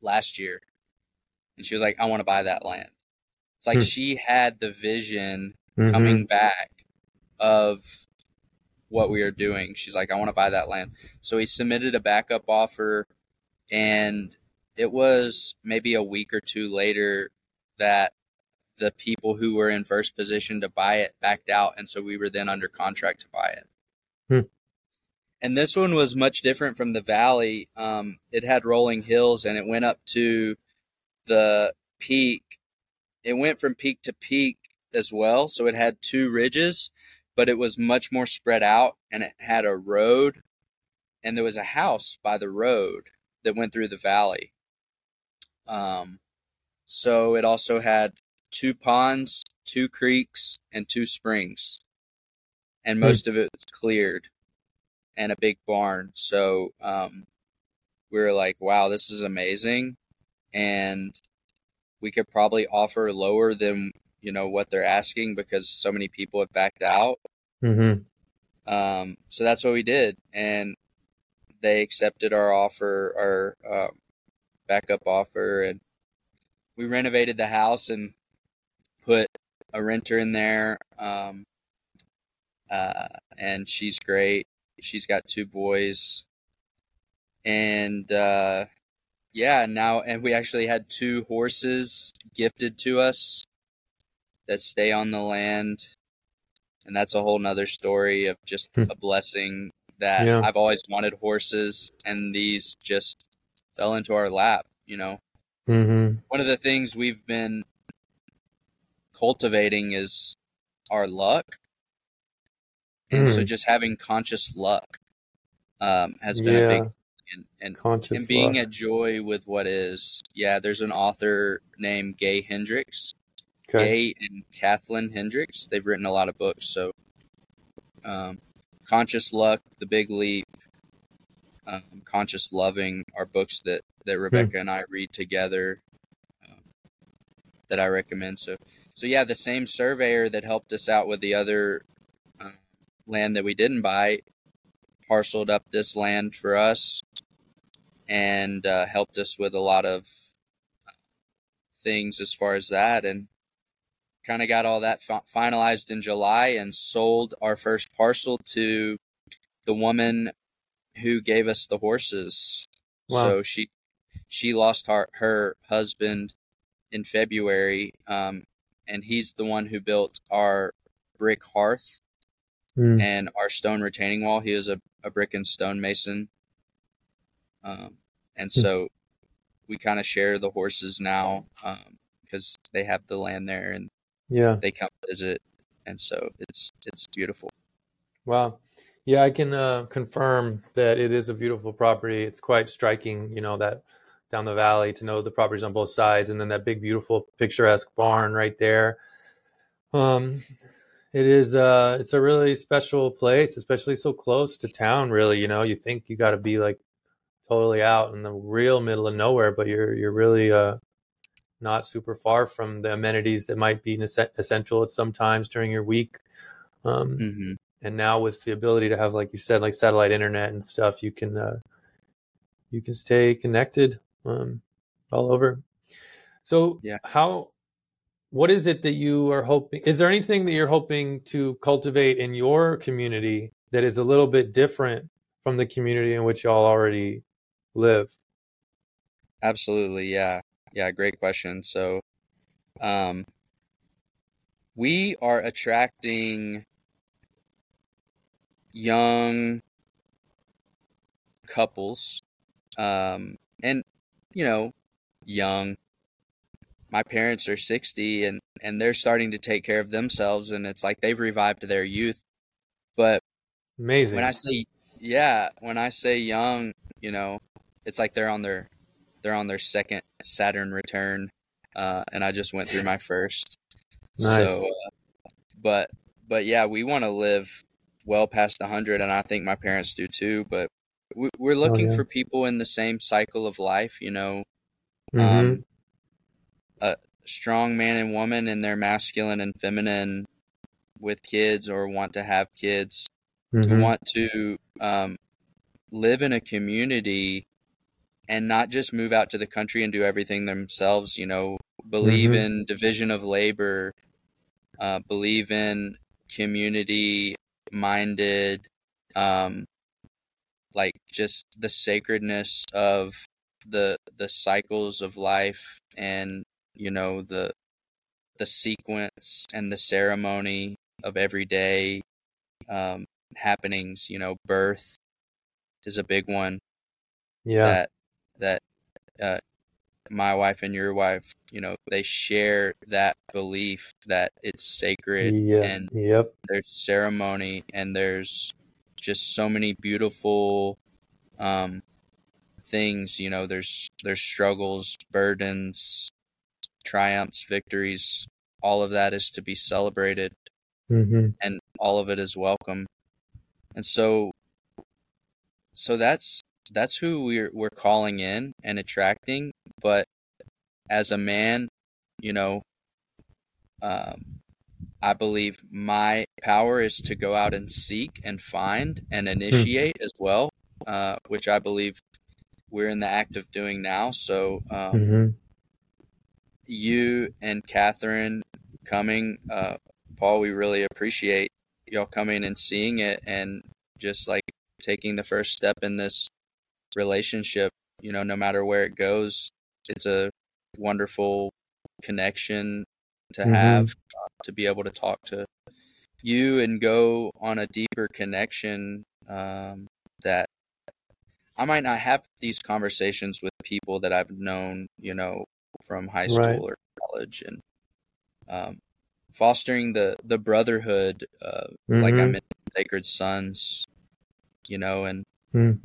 last year. And she was like, I want to buy that land. It's like hmm. she had the vision mm-hmm. coming back of what we are doing. She's like, I want to buy that land. So he submitted a backup offer, and it was maybe a week or two later that the people who were in first position to buy it backed out, and so we were then under contract to buy it. Hmm. And this one was much different from the valley. Um, it had rolling hills, and it went up to the peak. It went from peak to peak as well, so it had two ridges, but it was much more spread out, and it had a road, and there was a house by the road that went through the valley. Um, so it also had two ponds, two creeks, and two springs. And hmm. most of it was cleared and a big barn. So um, we were like, wow, this is amazing. And we could probably offer lower than you know what they're asking because so many people have backed out. Mm-hmm. Um, so that's what we did, and they accepted our offer, our um, backup offer, and we renovated the house and put a renter in there. Um, uh, and she's great. She's got two boys, and uh, yeah, now and we actually had two horses gifted to us that stay on the land, and that's a whole nother story of just hmm. a blessing that yeah. I've always wanted horses, and these just fell into our lap. You know, Mm-hmm. One of the things we've been cultivating is our luck. And mm. so just having conscious luck um, has been yeah. a big and, and, conscious and being luck. a joy with what is. Yeah, there's an author named Gay Hendricks. Gay and Kathleen Hendricks. They've written a lot of books. So um, Conscious Luck, The Big Leap, um, Conscious Loving are books that that hmm. Rebecca mm. and I read together um, that I recommend. So, so yeah, the same surveyor that helped us out with the other uh, land that we didn't buy parceled up this land for us and uh, helped us with a lot of things as far as that and kind of got all that fi- finalized in July and sold our first parcel to the woman who gave us the horses. Wow. So she she lost her her husband in February, um, and he's the one who built our brick hearth mm. and our stone retaining wall. He is a, a brick and stone mason, um, and hmm. so we kind of share the horses now because um, they have the land there and yeah, they come visit, and so it's it's beautiful. Wow. Yeah, I can uh, confirm that it is a beautiful property. It's quite striking, you know, that down the valley to know the properties on both sides, and then that big, beautiful, picturesque barn right there. Um, it is uh, it's a really special place, especially so close to town. Really, you know, you think you got to be like totally out in the real middle of nowhere, but you're you're really uh, not super far from the amenities that might be essential at some times during your week. Um, mm-hmm and now with the ability to have like you said like satellite internet and stuff you can uh, you can stay connected um, all over so yeah how what is it that you are hoping? Is there anything that you're hoping to cultivate in your community that is a little bit different from the community in which y'all already live? Absolutely, yeah, yeah. Great question. So, um, we are attracting young couples, um, and you know, young my parents are 60 and and they're starting to take care of themselves and it's like they've revived their youth but amazing when i say yeah when i say young you know it's like they're on their they're on their second saturn return uh, and i just went through my first nice. so uh, but but yeah we want to live well past 100 and i think my parents do too but we, are looking oh, yeah. for people in the same cycle of life you know mm-hmm. um, a strong man and woman in their masculine and feminine with kids or want to have kids mm-hmm. to want to um, live in a community and not just move out to the country and do everything themselves you know believe mm-hmm. in division of labor uh, believe in community minded um, like just the sacredness of the the cycles of life and you know the the sequence and the ceremony of everyday um, happenings. You know, birth is a big one. Yeah. That that uh, my wife and your wife, you know, they share that belief that it's sacred yeah. and yep. there's ceremony and there's just so many beautiful um, things. You know, there's there's struggles, burdens, triumphs, victories, all of that is to be celebrated mm-hmm. and all of it is welcome. And so so that's that's who we're we're calling in and attracting, but as a man, you know, um, I believe my power is to go out and seek and find and hmm. initiate as well, uh, which I believe we're in the act of doing now. So um, mm-hmm you and Catherine coming. Uh, Paul, we really appreciate y'all coming and seeing it and just like taking the first step in this relationship. You know, no matter where it goes, it's a wonderful connection to mm-hmm. have uh, to be able to talk to you and go on a deeper connection um, that I might not have these conversations with people that I've known, you know, from high school right. or college, and um, fostering the the brotherhood, uh, mm-hmm. like I'm in Sacred Sons, you know, and mm.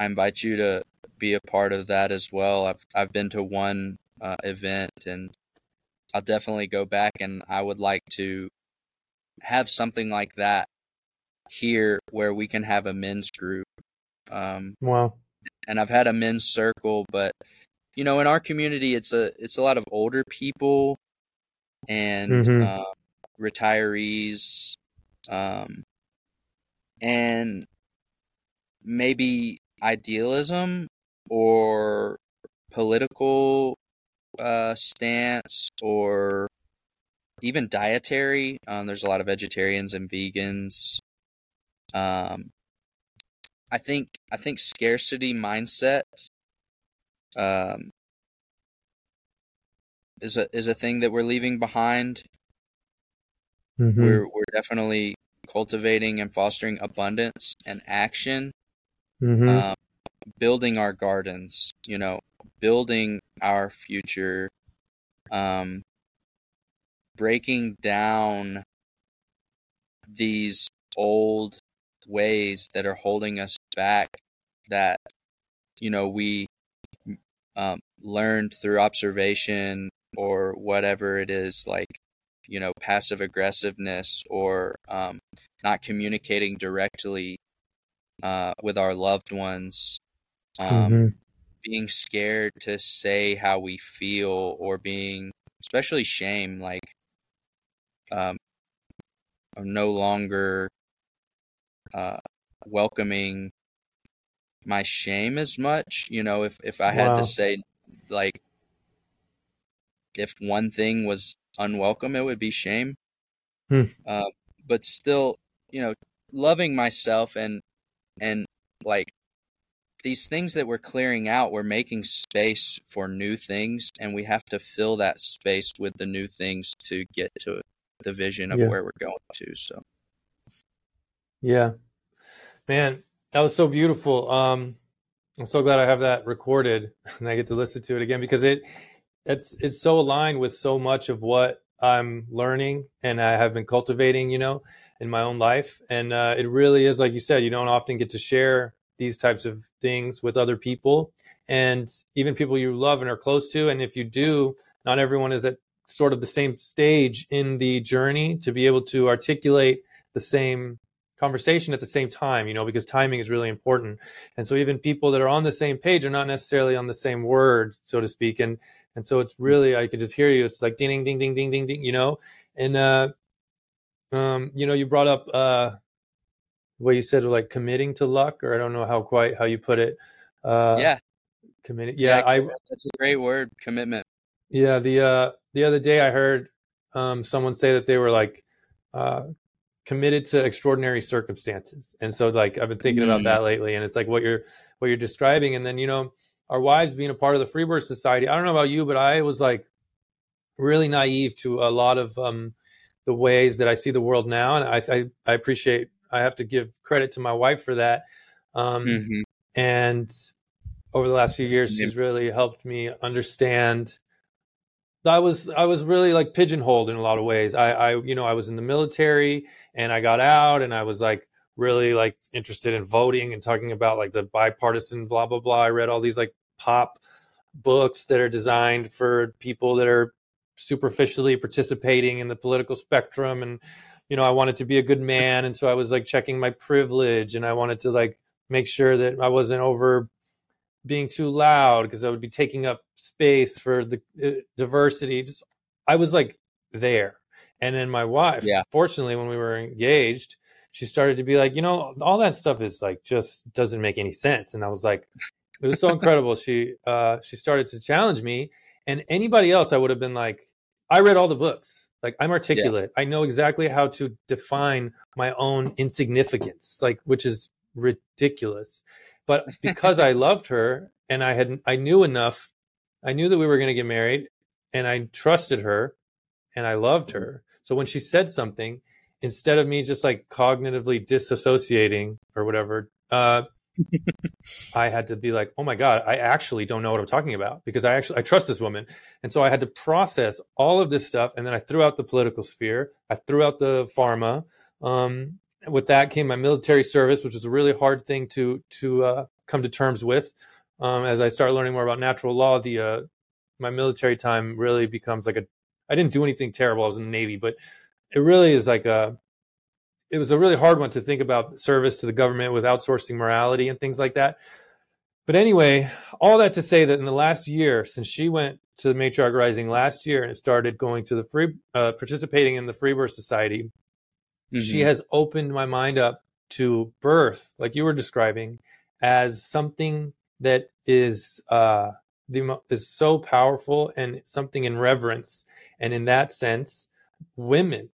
I invite you to be a part of that as well. I've I've been to one uh, event, and I'll definitely go back, and I would like to have something like that here where we can have a men's group. Um, wow. And I've had a men's circle, but you know, in our community, it's a it's a lot of older people and mm-hmm. uh, retirees, um, and maybe idealism or political uh, stance or even dietary. Um, there's a lot of vegetarians and vegans. Um, I think I think scarcity mindset um, is a is a thing that we're leaving behind. Mm-hmm. We're we're definitely cultivating and fostering abundance and action. Mm-hmm. Um, building our gardens, you know, building our future, um, breaking down these old ways that are holding us back that you know we um, learned through observation or whatever it is, like you know, passive aggressiveness or um, not communicating directly uh, with our loved ones, um, mm-hmm. being scared to say how we feel, or being, especially shame, like um, I'm no longer uh, welcoming my shame as much. You know, if if I had wow. to say like if one thing was unwelcome, it would be shame. Hmm. Uh, but still, you know, loving myself and and like these things that we're clearing out, we're making space for new things, and we have to fill that space with the new things to get to the vision of Yeah. where we're going to. So, Yeah. Man, that was so beautiful. Um I'm so glad I have that recorded <laughs> and I get to listen to it again because it it's it's so aligned with so much of what I'm learning and I have been cultivating, you know, in my own life. And uh, it really is like you said, you don't often get to share these types of things with other people and even people you love and are close to. And if you do, not everyone is at sort of the same stage in the journey to be able to articulate the same conversation at the same time, you know, because timing is really important. And so even people that are on the same page are not necessarily on the same word, so to speak. And and so it's really I could just hear you. It's like ding ding ding ding ding ding ding, you know. And uh um, you know, you brought up uh what you said like committing to luck, or I don't know how quite how you put it. Uh yeah, committing. Yeah, I that's a great word, commitment. yeah, the uh the other day I heard um someone say that they were like uh committed to extraordinary circumstances. And so like I've been thinking about Mm. that lately and it's like what you're what you're describing and then you know our wives being a part of the Free Birth Society. I don't know about you, but I was like really naive to a lot of um the ways that I see the world now and I I, I appreciate I have to give credit to my wife for that. Um Mhm. and over the last few years she's really helped me understand i was i was really like pigeonholed in a lot of ways i i you know i was in the military and i got out and i was like really like interested in voting and talking about like the bipartisan blah blah blah i read all these like pop books that are designed for people that are superficially participating in the political spectrum and you know i wanted to be a good man and so i was like checking my privilege and i wanted to like make sure that i wasn't over being too loud because I would be taking up space for the uh, diversity. Just I was like there, and then my wife, Yeah. fortunately, when we were engaged, she started to be like, you know, all that stuff is like just doesn't make any sense. And I was like, it was so incredible. She uh, she started to challenge me, and anybody else, I would have been like, I read all the books. Like I'm articulate. I know exactly how to define my own insignificance, like which is ridiculous. But <laughs> because I loved her and I had I knew enough, I knew that we were going to get married and I trusted her and I loved her. So when she said something, instead of me just like cognitively disassociating or whatever, uh, I had to be like, oh my God, I actually don't know what I'm talking about because I actually I trust this woman. And so I had to process all of this stuff. And then I threw out the political sphere. I threw out the pharma. Um, with that came my military service, which was a really hard thing to to uh, come to terms with. Um, as I start learning more about natural law, the uh, my military time really becomes like a. I didn't do anything terrible. I was in the Navy, but it really is like a. It was a really hard one to think about service to the government with outsourcing morality and things like that. But anyway, all that to say that in the last year, since she went to the Matriarch Rising last year and started going to the free, uh, participating in the Freebirth Society, she Mhm. has opened my mind up to birth, like you were describing, as something that is uh, the is so powerful and something in reverence. And in that sense, women,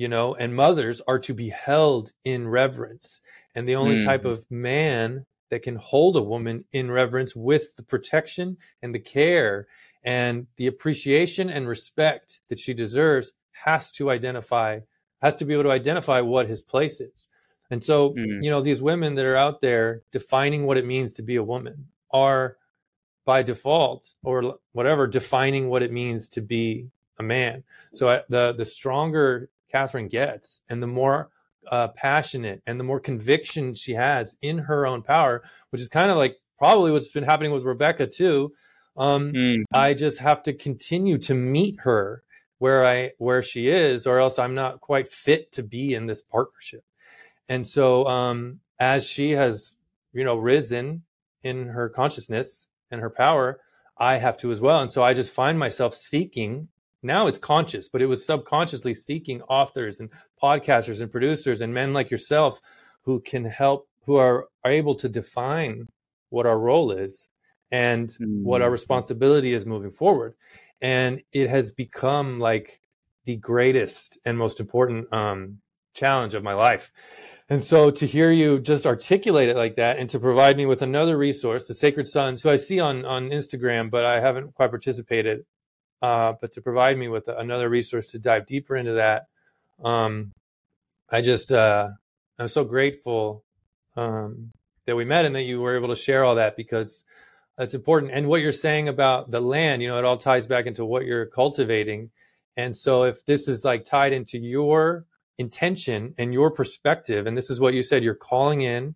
you know, and mothers are to be held in reverence. And the only Mm. type of man that can hold a woman in reverence with the protection and the care and the appreciation and respect that she deserves has to identify has to be able to identify what his place is. And so, Mm. you know, these women that are out there defining what it means to be a woman are by default or whatever defining what it means to be a man. So I, the the stronger Catherine gets and the more uh, passionate and the more conviction she has in her own power, which is kind of like probably what's been happening with Rebecca too. Um, Mm. I just have to continue to meet her where I where she is, or else I'm not quite fit to be in this partnership. And so, um, as she has, you know, risen in her consciousness and her power, I have to as well. And so I just find myself seeking. Now it's conscious, but it was subconsciously seeking authors and podcasters and producers and men like yourself who can help, who are, are able to define what our role is and mm-hmm. what our mm-hmm. responsibility is moving forward. And it has become like the greatest and most important um, challenge of my life. And so to hear you just articulate it like that and to provide me with another resource, the Sacred Sons, who I see on, on Instagram, but I haven't quite participated, uh, but to provide me with another resource to dive deeper into that. Um, I just, uh, I'm so grateful um, that we met and that you were able to share all that because that's important. And what you're saying about the land, you know, it all ties back into what you're cultivating. And so if this is like tied into your intention and your perspective and this is what you said you're calling in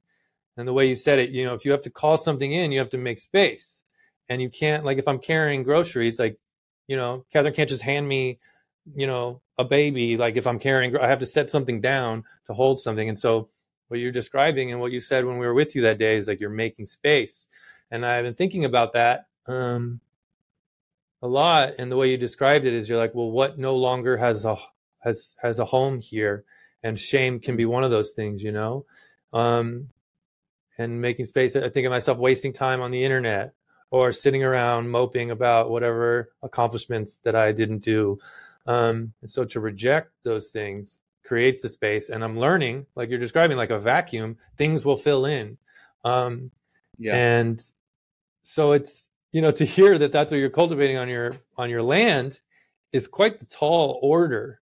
and the way you said it you know if you have to call something in you have to make space and you can't like if i'm carrying groceries like you know catherine can't just hand me you know a baby like if i'm carrying i have to set something down to hold something. And so what you're describing and what you said when we were with you that day is like you're making space. And i've been thinking about that um a lot. And the way you described it is you're like well what no longer has a has has a home here? And shame can be one of those things you know? Um, and making space i think of myself wasting time on the internet or sitting around moping about whatever accomplishments that i didn't do um, and so to reject those things creates the space and i'm learning like you're describing like a vacuum things will fill in um, yeah. and so it's you know to hear that that's what you're cultivating on your on your land is quite the tall order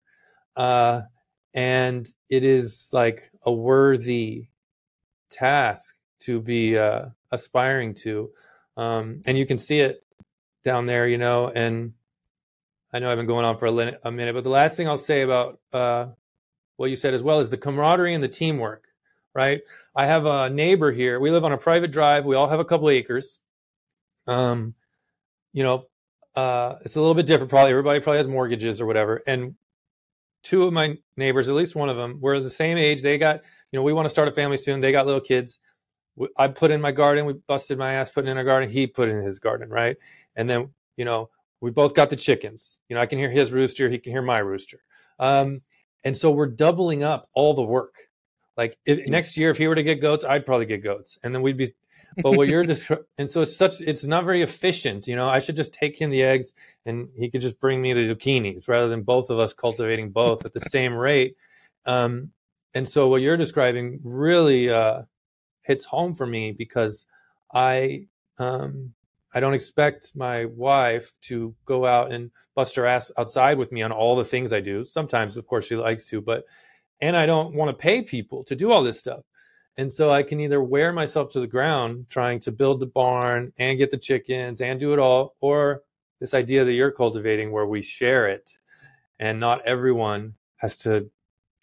uh, and it is like a worthy task to be uh, aspiring to. Um, and you can see it down there, you know. And I know I've been going on for a, a minute, but the last thing I'll say about uh, what you said as well is the camaraderie and the teamwork, right? I have a neighbor here. We live on a private drive. We all have a couple acres. Um, you know, uh, it's a little bit different. Probably everybody probably has mortgages or whatever. And two of my neighbors, at least one of them, were the same age. They got, you know, we want to start a family soon. They got little kids. I put in my garden. We busted my ass putting in our garden. He put in his garden, right? And then, you know, we both got the chickens. You know, I can hear his rooster. He can hear my rooster. Um, and so we're doubling up all the work. Like if, next year, if he were to get goats, I'd probably get goats, and then we'd be but what you're <laughs> describing, and so it's such, it's not very efficient. You know, I should just take him the eggs and he could just bring me the zucchinis rather than both of us cultivating both at the same rate. Um, and so what you're describing really uh, hits home for me because I, um, I don't expect my wife to go out and bust her ass outside with me on all the things I do. Sometimes, of course, she likes to, but and I don't want to pay people to do all this stuff. And so I can either wear myself to the ground trying to build the barn and get the chickens and do it all, or this idea that you're cultivating where we share it and not everyone has to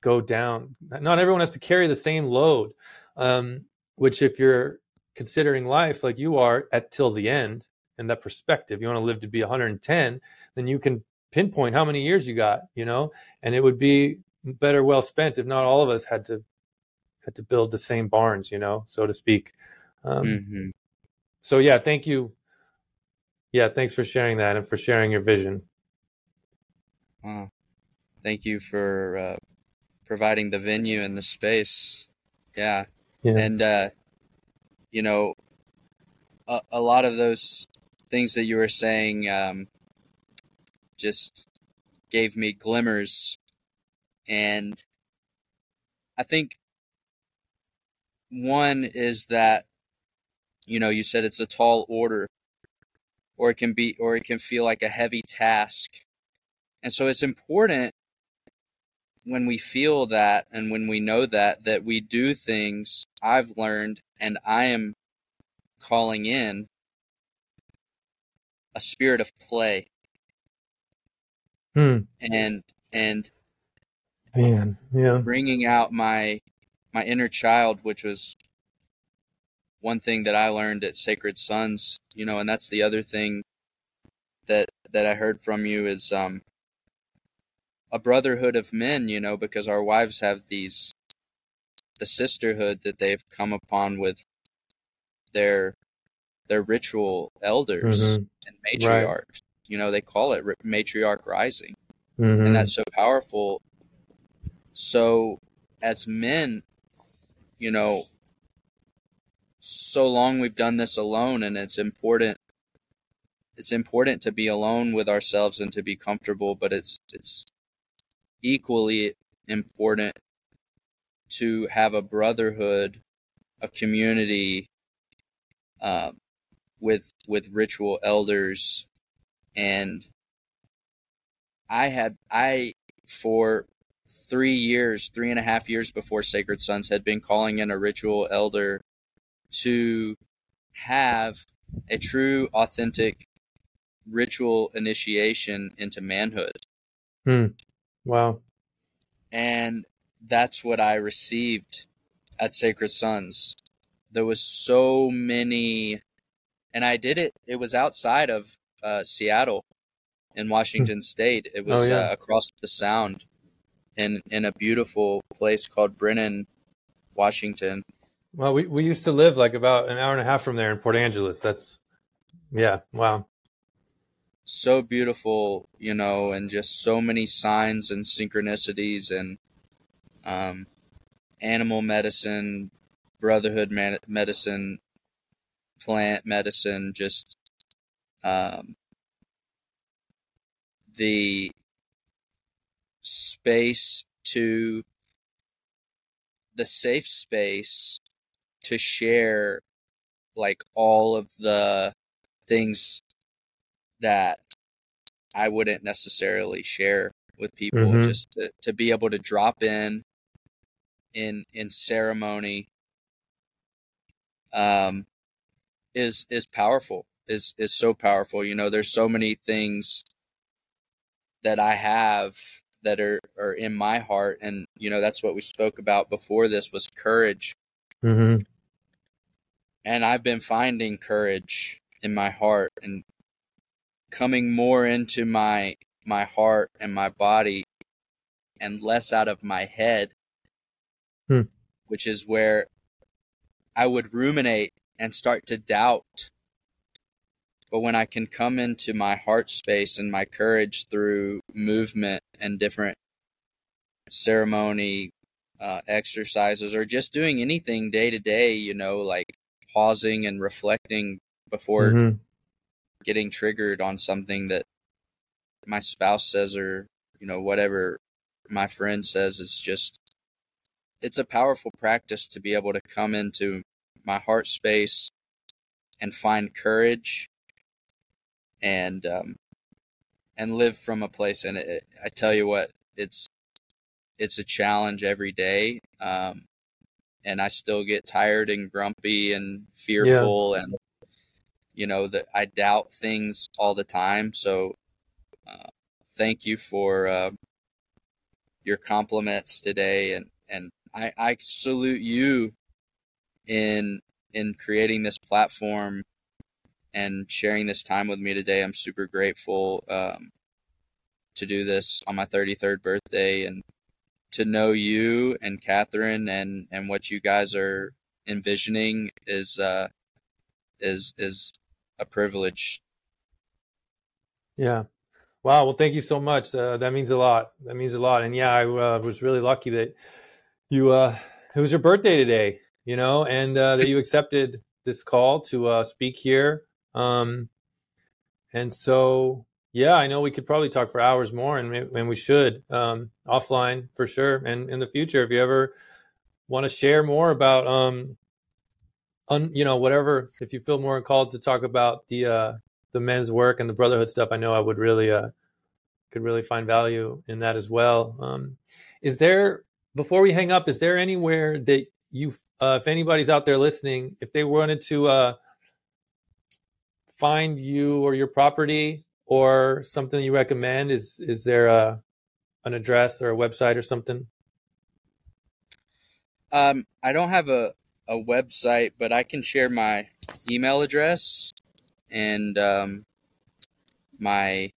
go down. Not everyone has to carry the same load. Um, which, if you're considering life like you are at till the end and that perspective, you want to live to be 110, then you can pinpoint how many years you got, you know, and it would be better well spent if not all of us had to had to build the same barns, you know, so to speak. Um, mm-hmm. So yeah, thank you. Yeah, thanks for sharing that and for sharing your vision. Wow. Thank you for uh, providing the venue and the space. Yeah. Yeah. And, uh, you know, a, a, lot of those things that you were saying um, just gave me glimmers. And I think one is that, you know, you said it's a tall order, or it can be, or it can feel like a heavy task. And so it's important when we feel that and when we know that, that we do things I've learned and I am calling in a spirit of play. Hmm. And, and, man, yeah, bringing out my my inner child, which was one thing that I learned at Sacred Sons, you know, and that's the other thing that that I heard from you is um a brotherhood of men, you know, because our wives have these the sisterhood that they've come upon with their their ritual elders mm-hmm. and matriarchs. Right. You know, they call it matriarch rising. Mm-hmm. And that's so powerful. So as men, you know, so long we've done this alone and it's important it's important to be alone with ourselves and to be comfortable but it's it's equally important to have a brotherhood a community um, with with ritual elders and i had i for three years three and a half years before sacred sons had been calling in a ritual elder to have a true, authentic ritual initiation into manhood. Hmm. Wow. And that's what I received at Sacred Sons. There was so many, and I did it. It was outside of uh, Seattle, in Washington hmm. State. It was oh, yeah. uh, across the Sound, in in a beautiful place called Brinnon, Washington. Well, we, we used to live like about an hour and a half from there in Port Angeles. That's, yeah, wow. So beautiful, you know, and just so many signs and synchronicities and um, animal medicine, brotherhood man- medicine, plant medicine, just um, the space to the safe space to share like all of the things that I wouldn't necessarily share with people mm-hmm. just to, to be able to drop in in in ceremony um is is powerful is is so powerful. You know there's so many things that I have that are are in my heart and you know that's what we spoke about before this was courage. Mm-hmm. And I've been finding courage in my heart and coming more into my my heart and my body and less out of my head hmm. which is where I would ruminate and start to doubt but when I can come into my heart space and my courage through movement and different ceremony uh, exercises or just doing anything day to day, you know, like pausing and reflecting before mm-hmm. Getting triggered on something that my spouse says or you know whatever my friend says is just it's a powerful practice to be able to come into my heart space and find courage and um, and live from a place and it, I tell you what it's it's a challenge every day um, and I still get tired and grumpy and fearful yeah. and you know that I doubt things all the time. So uh, thank you for uh, your compliments today, and and I, I salute you in in creating this platform and sharing this time with me today. I'm super grateful um, to do this on my 33rd birthday and to know you and Catherine and and what you guys are envisioning is uh, is is a privilege. Yeah. Wow. Well, thank you so much. Uh, that means a lot. That means a lot. And yeah, I uh, was really lucky that you. Uh, it was your birthday today, you know, and uh, that you accepted this call to uh, speak here. Um, and so yeah, I know we could probably talk for hours more, and and we should um, offline for sure. And in the future, if you ever want to share more about, um, un, you know, whatever, if you feel more called to talk about the uh, the men's work and the brotherhood stuff, I know I would really uh, could really find value in that as well. Um, is there before we hang up? Is there anywhere that you, uh, if anybody's out there listening, if they wanted to uh, find you or your property? or something you recommend? Is is there a an address or a website or something? Um, I don't have a, a website, but I can share my email address and um, my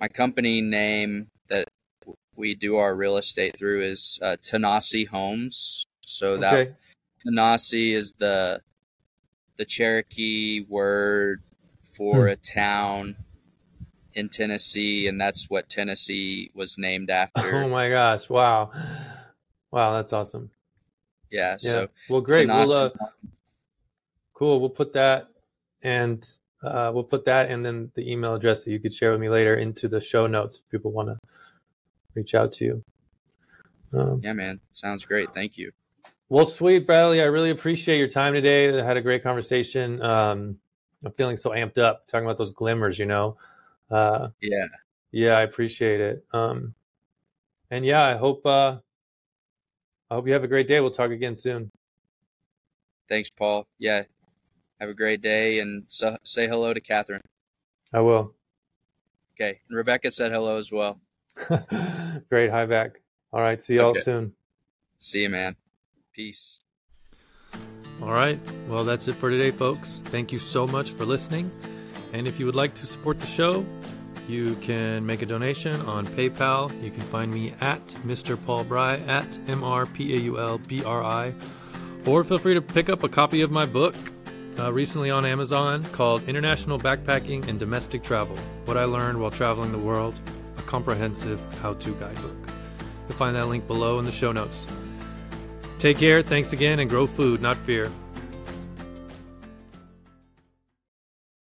my company name that we do our real estate through is uh, Tanasi Homes. So that okay. Tanasi is the the Cherokee word for hmm. a town in Tennessee, and that's what Tennessee was named after. Oh my gosh! Wow, wow, that's awesome. Yeah. yeah. So well, great. We'll, uh, cool. We'll put that and uh, we'll put that and then the email address that you could share with me later into the show notes if people want to reach out to you. Um, yeah, man. Sounds great. Thank you. Well, sweet, Bradley. I really appreciate your time today. I had a great conversation. Um, I'm feeling so amped up talking about those glimmers, you know? Uh, yeah. Yeah, I appreciate it. Um, and yeah, I hope, uh, I hope you have a great day. We'll talk again soon. Thanks, Paul. Yeah. Have a great day and so, say hello to Catherine. I will. Okay. And Rebecca said hello as well. <laughs> great. Hi back. All right. See y'all okay. soon. See you, man. Peace. All right. Well, that's it for today, folks. Thank you so much for listening. And if you would like to support the show, you can make a donation on PayPal. You can find me at Mr. Paul Bri at M R P A U L B R I. Or feel free to pick up a copy of my book uh, recently on Amazon called International Backpacking and Domestic Travel What I Learned While Traveling the World, a comprehensive how to guidebook. You'll find that link below in the show notes. Take care, thanks again, and grow food, not fear.